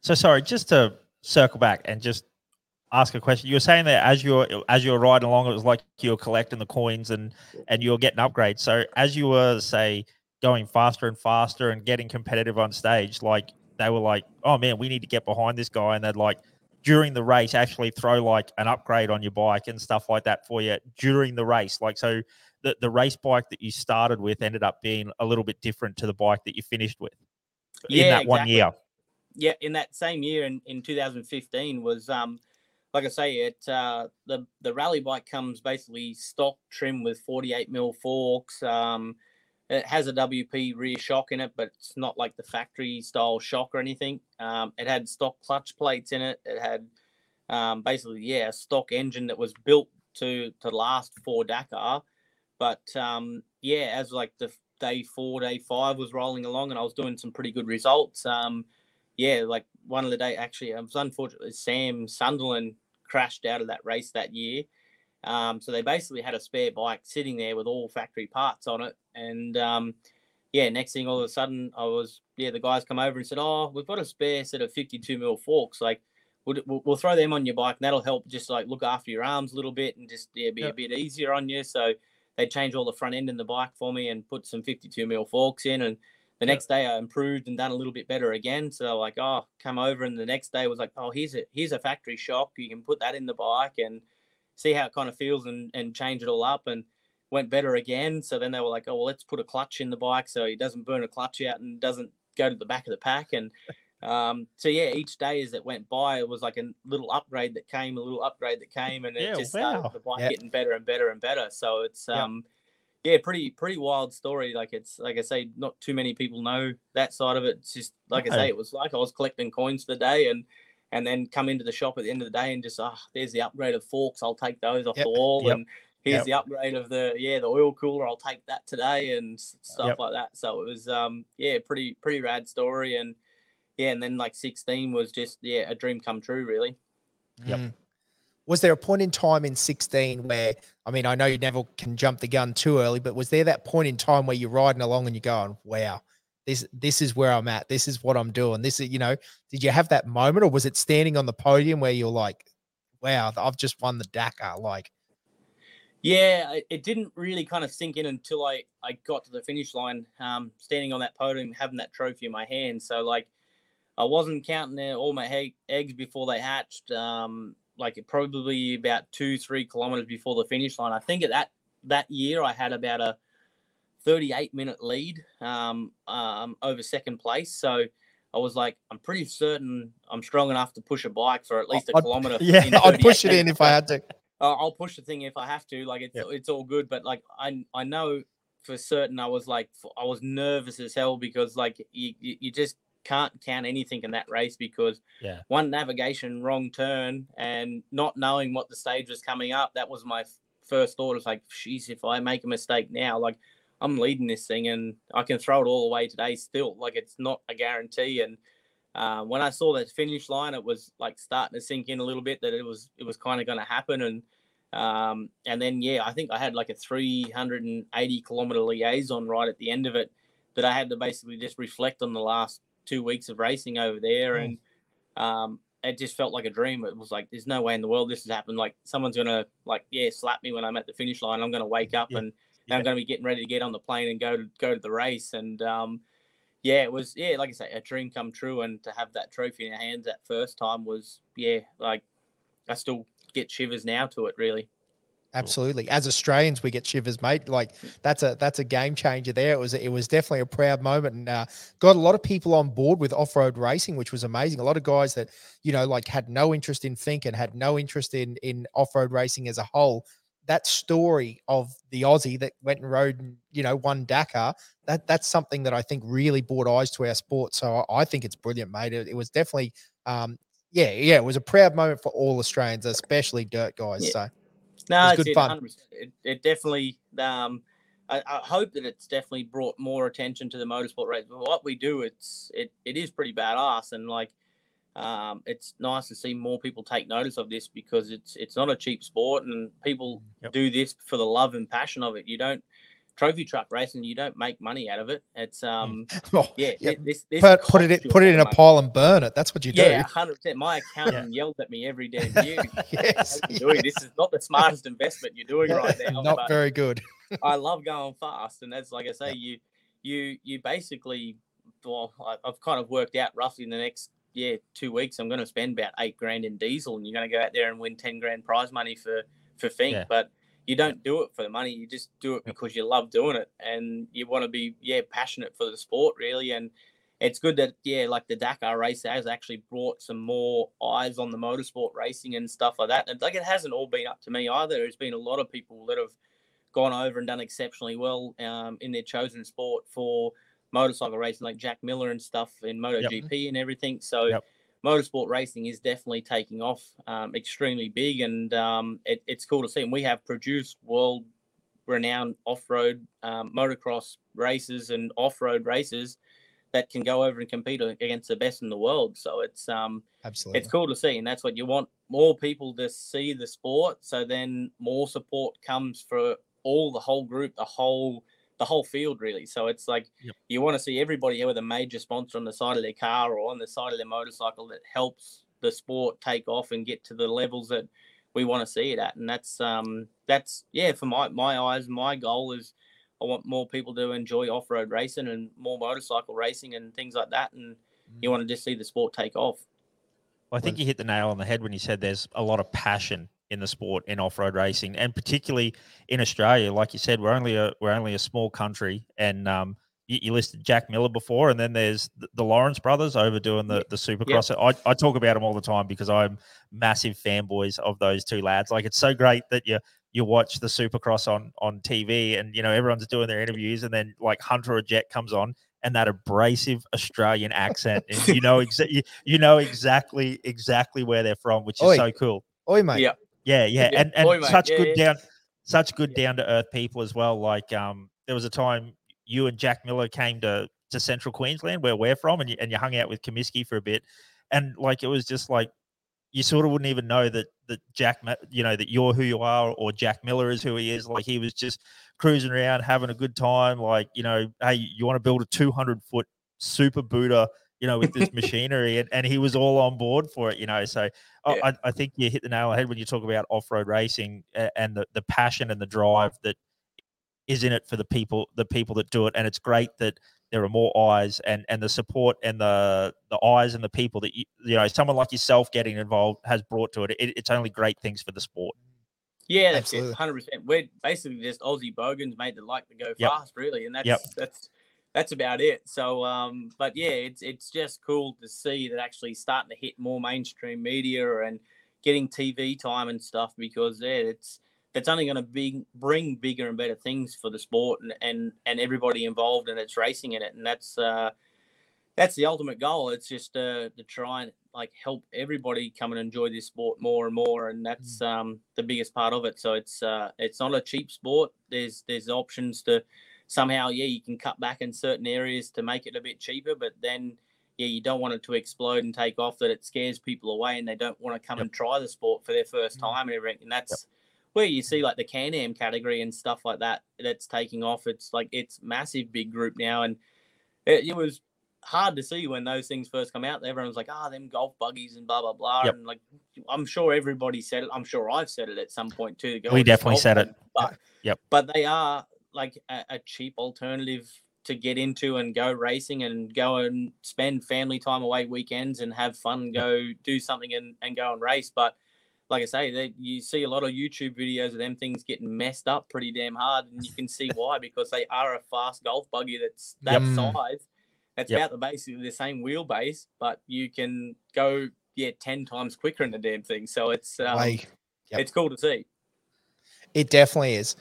So sorry, just to circle back and just ask a question. You were saying that as you're as you're riding along, it was like you're collecting the coins and and you're getting upgrades. So as you were say going faster and faster and getting competitive on stage, like they were like, "Oh man, we need to get behind this guy," and they'd like during the race actually throw like an upgrade on your bike and stuff like that for you during the race. Like so, the the race bike that you started with ended up being a little bit different to the bike that you finished with. Yeah, in that exactly. one year. Yeah, in that same year in, in 2015 was um like I say, it uh, the the rally bike comes basically stock trim with 48 mil forks. Um, it has a WP rear shock in it, but it's not like the factory style shock or anything. Um, it had stock clutch plates in it. It had um, basically, yeah, a stock engine that was built to to last for Dakar. But um, yeah, as like the day four, day five was rolling along, and I was doing some pretty good results. Um, yeah, like one of the day actually, it was unfortunately Sam Sunderland crashed out of that race that year. Um, so they basically had a spare bike sitting there with all factory parts on it. And um, yeah, next thing all of a sudden, I was, yeah, the guys come over and said, Oh, we've got a spare set of 52 mil forks. Like, we'll, we'll, throw them on your bike and that'll help just like look after your arms a little bit and just yeah, be yep. a bit easier on you. So they changed all the front end in the bike for me and put some 52 mil forks in. And the next day I improved and done a little bit better again. So like, oh, come over. And the next day was like, oh, here's a here's a factory shock. You can put that in the bike and see how it kind of feels and, and change it all up and went better again. So then they were like, oh, well, let's put a clutch in the bike so he doesn't burn a clutch out and doesn't go to the back of the pack. And um, so, yeah, each day as it went by, it was like a little upgrade that came, a little upgrade that came, and it yeah, just wow. started the bike yep. getting better and better and better. So it's, um, yeah, pretty pretty wild story. Like it's like I say, not too many people know that side of it. It's just like I say, it was like I was collecting coins for the day and and then come into the shop at the end of the day and just ah, oh, there's the upgrade of forks. I'll take those off yep. the wall, yep. and here's yep. the upgrade of the yeah the oil cooler. I'll take that today and stuff like that. So it was um yeah pretty pretty rad story and yeah and then like 16 was just yeah a dream come true really. Yep. Mm. was there a point in time in 16 where I mean, I know you never can jump the gun too early, but was there that point in time where you're riding along and you're going, wow, this this is where I'm at. This is what I'm doing. This is, you know, did you have that moment or was it standing on the podium where you're like, wow, I've just won the Dakar? Like, yeah, it didn't really kind of sink in until I, I got to the finish line, um, standing on that podium, having that trophy in my hand. So, like, I wasn't counting all my eggs before they hatched. Um, like probably about two, three kilometers before the finish line. I think at that that year I had about a 38 minute lead um, um, over second place. So I was like, I'm pretty certain I'm strong enough to push a bike for at least a I'd, kilometer. *laughs* Yeah, I'd push it in if I had to. *laughs* I'll push the thing if I have to. Like it's yep. it's all good, but like I I know for certain I was like I was nervous as hell because like you you just can't count anything in that race because yeah. one navigation wrong turn and not knowing what the stage was coming up. That was my first thought. It's like, geez, if I make a mistake now, like I'm leading this thing and I can throw it all away today still. Like it's not a guarantee. And uh, when I saw that finish line, it was like starting to sink in a little bit that it was it was kind of going to happen. And um, and then yeah, I think I had like a 380 kilometer liaison right at the end of it that I had to basically just reflect on the last two weeks of racing over there, mm. and um, it just felt like a dream. It was like there's no way in the world this has happened. Like someone's gonna like yeah slap me when I'm at the finish line. I'm gonna wake up yeah. and yeah. I'm gonna be getting ready to get on the plane and go to go to the race. And um, yeah, it was yeah like I say a dream come true. And to have that trophy in your hands that first time was yeah like I still get shivers now to it really. Absolutely. As Australians, we get shivers, mate. Like that's a that's a game changer there. It was it was definitely a proud moment, and uh, got a lot of people on board with off road racing, which was amazing. A lot of guys that you know like had no interest in Finke and had no interest in in off road racing as a whole. That story of the Aussie that went and rode, and, you know, won Dakar. That that's something that I think really brought eyes to our sport. So I, I think it's brilliant, mate. It, it was definitely, um, yeah, yeah, it was a proud moment for all Australians, especially dirt guys. Yeah. So no, it good fun. It, it, definitely. Um, I, I, hope that it's definitely brought more attention to the motorsport race. But what we do, it's it, it is pretty badass, and like, um, it's nice to see more people take notice of this because it's it's not a cheap sport, and people yep. do this for the love and passion of it. You don't trophy truck racing, you don't make money out of it. It's hmm. um, *laughs* oh, yeah, yeah. This, this put, put it put it in a pile and burn it. That's what you do. Yeah, hundred percent. My *laughs* accountant yelled at me every damn *laughs* year. yes, doing this is not the smartest investment you're doing right now. Not very good. I love going fast, and that's like I say, yeah. you you you basically. Well, I've kind of worked out roughly in the next yeah two weeks. I'm going to spend about eight grand in diesel, and you're going to go out there and win ten grand prize money for for Finke. yeah. but you don't do it for the money. You just do it because you love doing it and you want to be yeah passionate for the sport really. And it's good that yeah, like the Dakar race has actually brought some more eyes on the motorsport racing and stuff like that. And like it hasn't all been up to me either. There's been a lot of people that have gone over and done exceptionally well um, in their chosen sport for motorcycle racing, like Jack Miller and stuff in MotoGP yep. and everything. So. Yep motorsport racing is definitely taking off um, extremely big, and um, it, it's cool to see. And we have produced world renowned off road um, motocross races and off road races that can go over and compete against the best in the world. So it's um absolutely it's cool to see, and that's what you want more people to see the sport. So then more support comes for all the whole group, the whole the whole field really. So it's like yep. you want to see everybody with a major sponsor on the side of their car or on the side of their motorcycle that helps the sport take off and get to the levels that we want to see it at. And that's um that's yeah, for my my eyes, my goal is I want more people to enjoy off road racing and more motorcycle racing and things like that. And you mm. want to just see the sport take off. Well, I think you hit the nail on the head when you said there's a lot of passion in the sport in off-road racing, and particularly in Australia. Like you said, we're only a we're only a small country, and um, you, you listed Jack Miller before, and then there's the, the Lawrence brothers over doing the the Supercross. Yep. I, I talk about them all the time because I'm massive fanboys of those two lads. Like it's so great that you you watch the Supercross on on TV, and you know everyone's doing their interviews, and then like Hunter or Jett comes on, and that abrasive Australian accent, and you know exactly you, you know exactly exactly where they're from, which is Oi. so cool. Oi, mate. Yeah. Yeah, yeah, and and Boy, such yeah, good yeah. down, such good down to earth people as well. Like um, there was a time you and Jack Miller came to to Central Queensland, where we're from, and you and you hung out with Comiskey for a bit, and like it was just like you sort of wouldn't even know that that Jack, you know, that you're who you are, or Jack Miller is who he is. Like he was just cruising around, having a good time. Like you know, hey, you want to build a 200 foot super Buddha, you know, with this machinery, and, and he was all on board for it. You know, so yeah. I, I think you hit the nail on the head when you talk about off road racing and the the passion and the drive that is in it for the people the people that do it and it's great that there are more eyes and and the support and the the eyes and the people that you, you know someone like yourself getting involved has brought to it. it it's only great things for the sport yeah that's Absolutely. it 100% we're basically just aussie bogans made that like to go yep. fast really and that's yep. that's that's about it. So um but yeah it's it's just cool to see that actually starting to hit more mainstream media and getting tv time and stuff because yeah it's that's only going to be bring bigger and better things for the sport and and, and everybody involved and it's racing in it. And that's uh, that's the ultimate goal. It's just uh, to try and like help everybody come and enjoy this sport more and more. And that's mm. um, the biggest part of it. So it's uh, it's not a cheap sport. There's there's options to somehow yeah you can cut back in certain areas to make it a bit cheaper but then yeah you don't want it to explode and take off that it scares people away and they don't want to come yep. and try the sport for their first mm. time and everything and that's yep where you see like the Can-Am category and stuff like that that's taking off. It's like it's massive big group now, and it, it was hard to see when those things first come out. Everyone was like, "Ah, oh, them golf buggies and blah blah blah." Yep. And like, I'm sure everybody said it. I'm sure I've said it at some point too. We definitely said it. But, yep. But they are like a, a cheap alternative to get into and go racing and go and spend family time away weekends and have fun, go do something and, and go and race. But like I say, they, you see a lot of YouTube videos of them things getting messed up pretty damn hard, and you can see *laughs* why because they are a fast golf buggy that's that yep. size. That's yep. about the basically the same wheelbase, but you can go yeah ten times quicker in the damn thing. So it's um, yep. it's cool to see. It definitely is.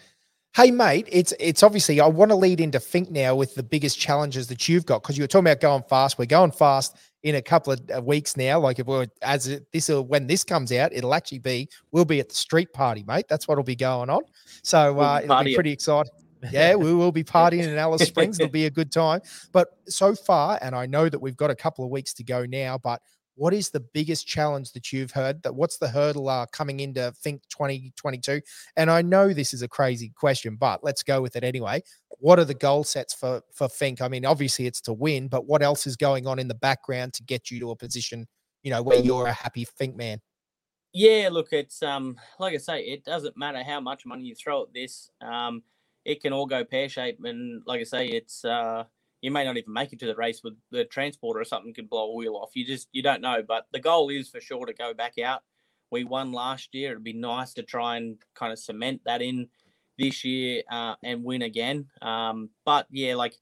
Hey, mate, it's it's obviously I want to lead into Finke now with the biggest challenges that you've got because you were talking about going fast. We're going fast in a couple of uh, weeks now. Like if we're as it, this will when this comes out, it'll actually be we'll be at the street party, mate. That's what'll be going on. So we'll uh, it'll be pretty exciting. Yeah, we will be partying in Alice Springs. It'll be a good time. But so far, and I know that we've got a couple of weeks to go now, but what is the biggest challenge that you've heard that what's the hurdle uh, coming into Finke 2022 and i know this is a crazy question but let's go with it anyway. What are the goal sets for for Finke i mean obviously it's to win but what else is going on in the background to get you to a position you know where you're a happy Finke man? Yeah look it's um like i say it doesn't matter how much money you throw at this um it can all go pear-shaped and like i say it's uh you may not even make it to the race with the transporter or something could blow a wheel off. You just you don't know. But the goal is for sure to go back out. We won last year. It'd be nice to try and kind of cement that in this year uh, and win again. Um, but yeah, like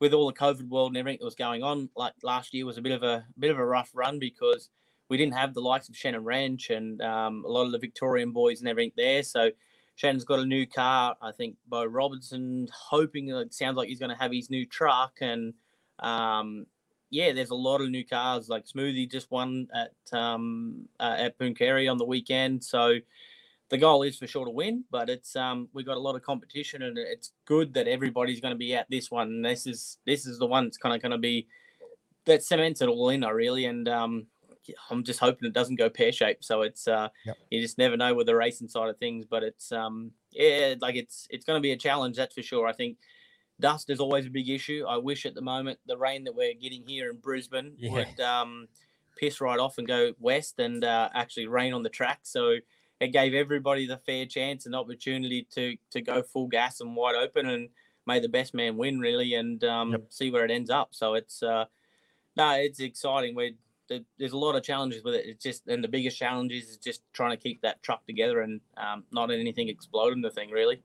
with all the COVID world and everything that was going on, like last year was a bit of a, bit of a rough run because we didn't have the likes of Shannon Rentsch and um, a lot of the Victorian boys and everything there. So Shannon's got a new car. I think Bo Robertson hoping it sounds like he's going to have his new truck. And um, yeah, there's a lot of new cars. Like Smoothie just won at um, uh, at Pooncarie on the weekend. So the goal is for sure to win, but it's um, we've got a lot of competition, and it's good that everybody's going to be at this one. And this is this is the one that's kind of going to be that cements it all in, I really. And um, I'm just hoping it doesn't go pear shaped. So it's uh, yep. you just never know with the racing side of things. But it's um, yeah, like it's it's going to be a challenge, that's for sure. I think dust is always a big issue. I wish at the moment the rain that we're getting here in Brisbane yeah. would um, piss right off and go west and uh, actually rain on the track. So it gave everybody the fair chance and opportunity to to go full gas and wide open and may the best man win really and um, yep. see where it ends up. So it's uh, no, it's exciting. We're there's a lot of challenges with it. It's just, and the biggest challenges is just trying to keep that truck together and um, not anything exploding the thing, really.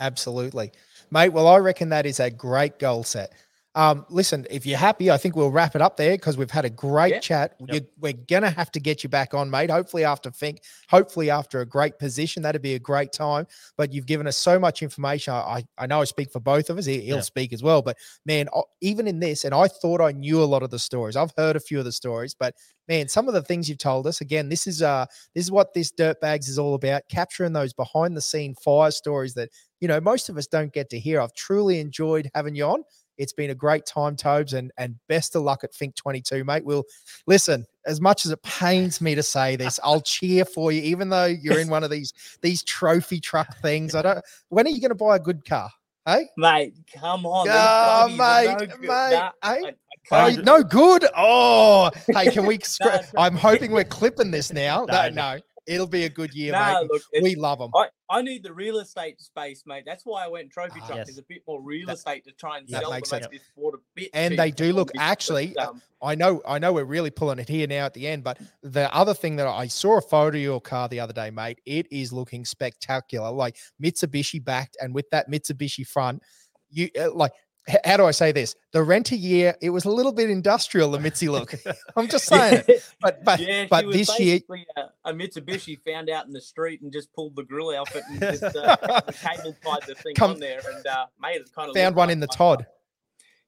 Absolutely, mate. Well, I reckon that is a great goal set. Um, listen, if you're happy, I think we'll wrap it up there because we've had a great yeah. chat. Yep. we're gonna have to get you back on, mate. Hopefully after Finke, hopefully after a great position, that'd be a great time. But you've given us so much information. I I know I speak for both of us. He, will yeah. speak as well. But man, even in this, and I thought I knew a lot of the stories. I've heard a few of the stories, but man, some of the things you've told us. Again, this is uh this is what this Dirtbagz is all about: capturing those behind the scene fire stories that you know most of us don't get to hear. I've truly enjoyed having you on It's been a great time, Tobes, and and best of luck at Finke 22, mate. We'll listen. As much as it pains me to say this, I'll *laughs* cheer for you, even though you're in one of these these trophy truck things. I don't. When are you going to buy a good car? Hey, mate, come on. Oh, mate, no mate, Nah, hey? I- I Oh, no good. Oh, hey, can we? *laughs* I'm hoping we're *laughs* clipping this now. No, No, no. It'll be a good year, Nah, mate. look, We love them. I, I need the real estate space, mate. That's why I went trophy Ah, truck. yes. There's a bit more real That- estate to try and sell makes sense. this sport a bit. And they do look- actually, but, um, I know, I know, we're really pulling it here now at the end. But the other thing that I saw a photo of your car the other day, mate. It is looking spectacular, like Mitsubishi backed, and with that Mitsubishi front, you uh, like. H- How do I say this? The rent a year, it was a little bit industrial. The Mitzi look. *laughs* I'm just saying. it. But but yeah, but was this year, a, a Mitsubishi found out in the street and just pulled the grill off it and just uh, *laughs* the cable tied the thing Come- on there and uh, made it kind of found one in the Todd.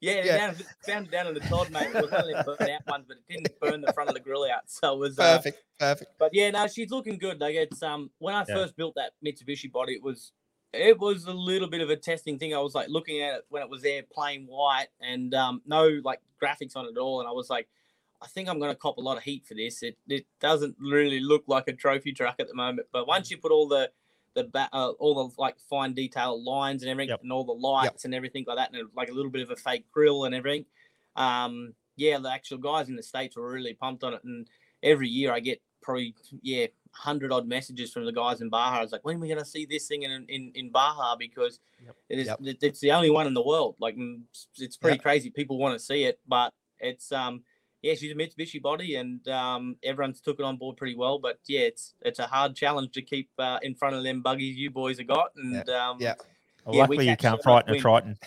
Yeah, Yeah. Down, found it down in the Todd, mate. It was only a burn out one, but it didn't *laughs* burn the front of the grill out. So it was uh, Perfect, perfect. but yeah, no, she's looking good. Like it's um when I Yeah. first built that Mitsubishi body, it was it was a little bit of a testing thing. I was like looking at it when it was there plain white and um no like graphics on it at all, and I was like, I think I'm gonna cop a lot of heat for this. It it doesn't really look like a trophy truck at the moment, but once you put all the the ba- uh, all the like fine detail lines and everything, Yep. and all the lights and everything like that, and like a little bit of a fake grill and everything. Um, yeah, the actual guys in the states were really pumped on it, and every year I get probably yeah hundred odd messages from the guys in Baja. I was like, when are we going to see this thing in in, in Baja? Because Yep. it is Yep. it's the only one in the world. Like mm, it's- pretty Yep. crazy. People want to see it, but it's um yeah she's a Mitsubishi body and um everyone's took it on board pretty well. But yeah, it's it's a hard challenge to keep uh, in front of them buggies you boys have got. And um yeah. Well, Yeah, luckily, you can't frighten a. Triton.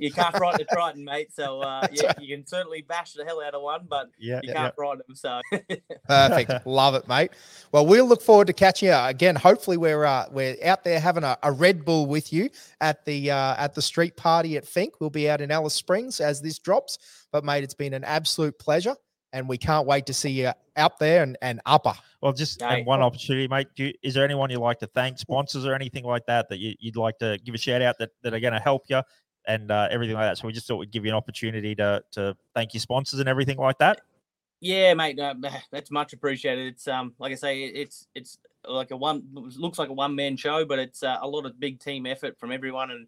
You can't frighten a Triton, mate. So uh, *laughs* That's yeah, right. you can certainly bash the hell out of one, but Yeah, you yeah. can't frighten them. So *laughs* Perfect. Love it, mate. Well, we'll look forward to catching you again. Hopefully, we're uh, we're out there having a, a Red Bull with you at the uh, at the street party at Finke. We'll be out in Alice Springs as this drops. But mate, it's been an absolute pleasure, and we can't wait to see you out there and, and upper. Well, just Hey. and one opportunity, mate. Do you, is there anyone you'd like to thank, sponsors or anything like that, that you, you'd like to give a shout out that, that are going to help you and uh, everything like that? So we just thought we'd give you an opportunity to to thank your sponsors and everything like that. yeah, mate, that's much appreciated. It's um like I say, it- it's it's like a one looks like a one man show, but it's uh, a lot of big team effort from everyone, and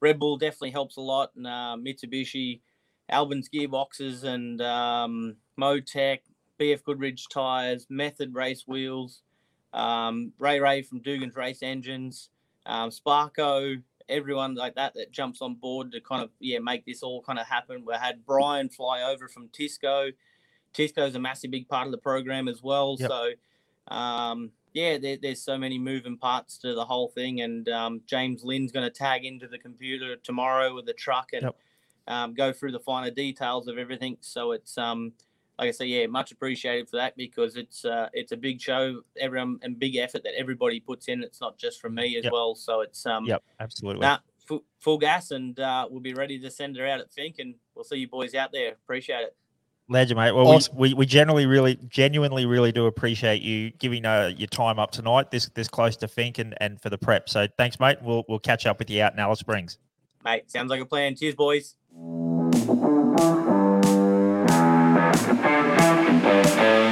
Red Bull definitely helps a lot, and uh, Mitsubishi, Albin's gearboxes, and um, Motec, BF Goodrich tires, Method race wheels, um, Ray Ray from Dugan's Race Engines, um, Sparco, everyone like that that jumps on board to kind of yeah make this all kind of happen. We had Brian fly over from Tisco. Tisco's a massive big part of the program as well. Yep. So um, yeah, there, there's so many moving parts to the whole thing, and um, James Lynn's going to tag into the computer tomorrow with the truck and Yep. um, go through the finer details of everything. So it's um, like I say, yeah, much appreciated for that because it's uh, it's a big show, everyone and big effort that everybody puts in. It's not just from me as Yep. well. So it's um, Yep, absolutely. nah, full, full gas, and uh, we'll be ready to send her out at Finke, and we'll see you boys out there. Appreciate it. Legend, mate. Well, Awesome. we, we, we generally, really, genuinely, really do appreciate you giving uh, your time up tonight, this this close to Finke and, and for the prep. So thanks, mate. We'll we'll catch up with you out in Alice Springs. Mate, sounds like a plan. Cheers, boys. Thank you.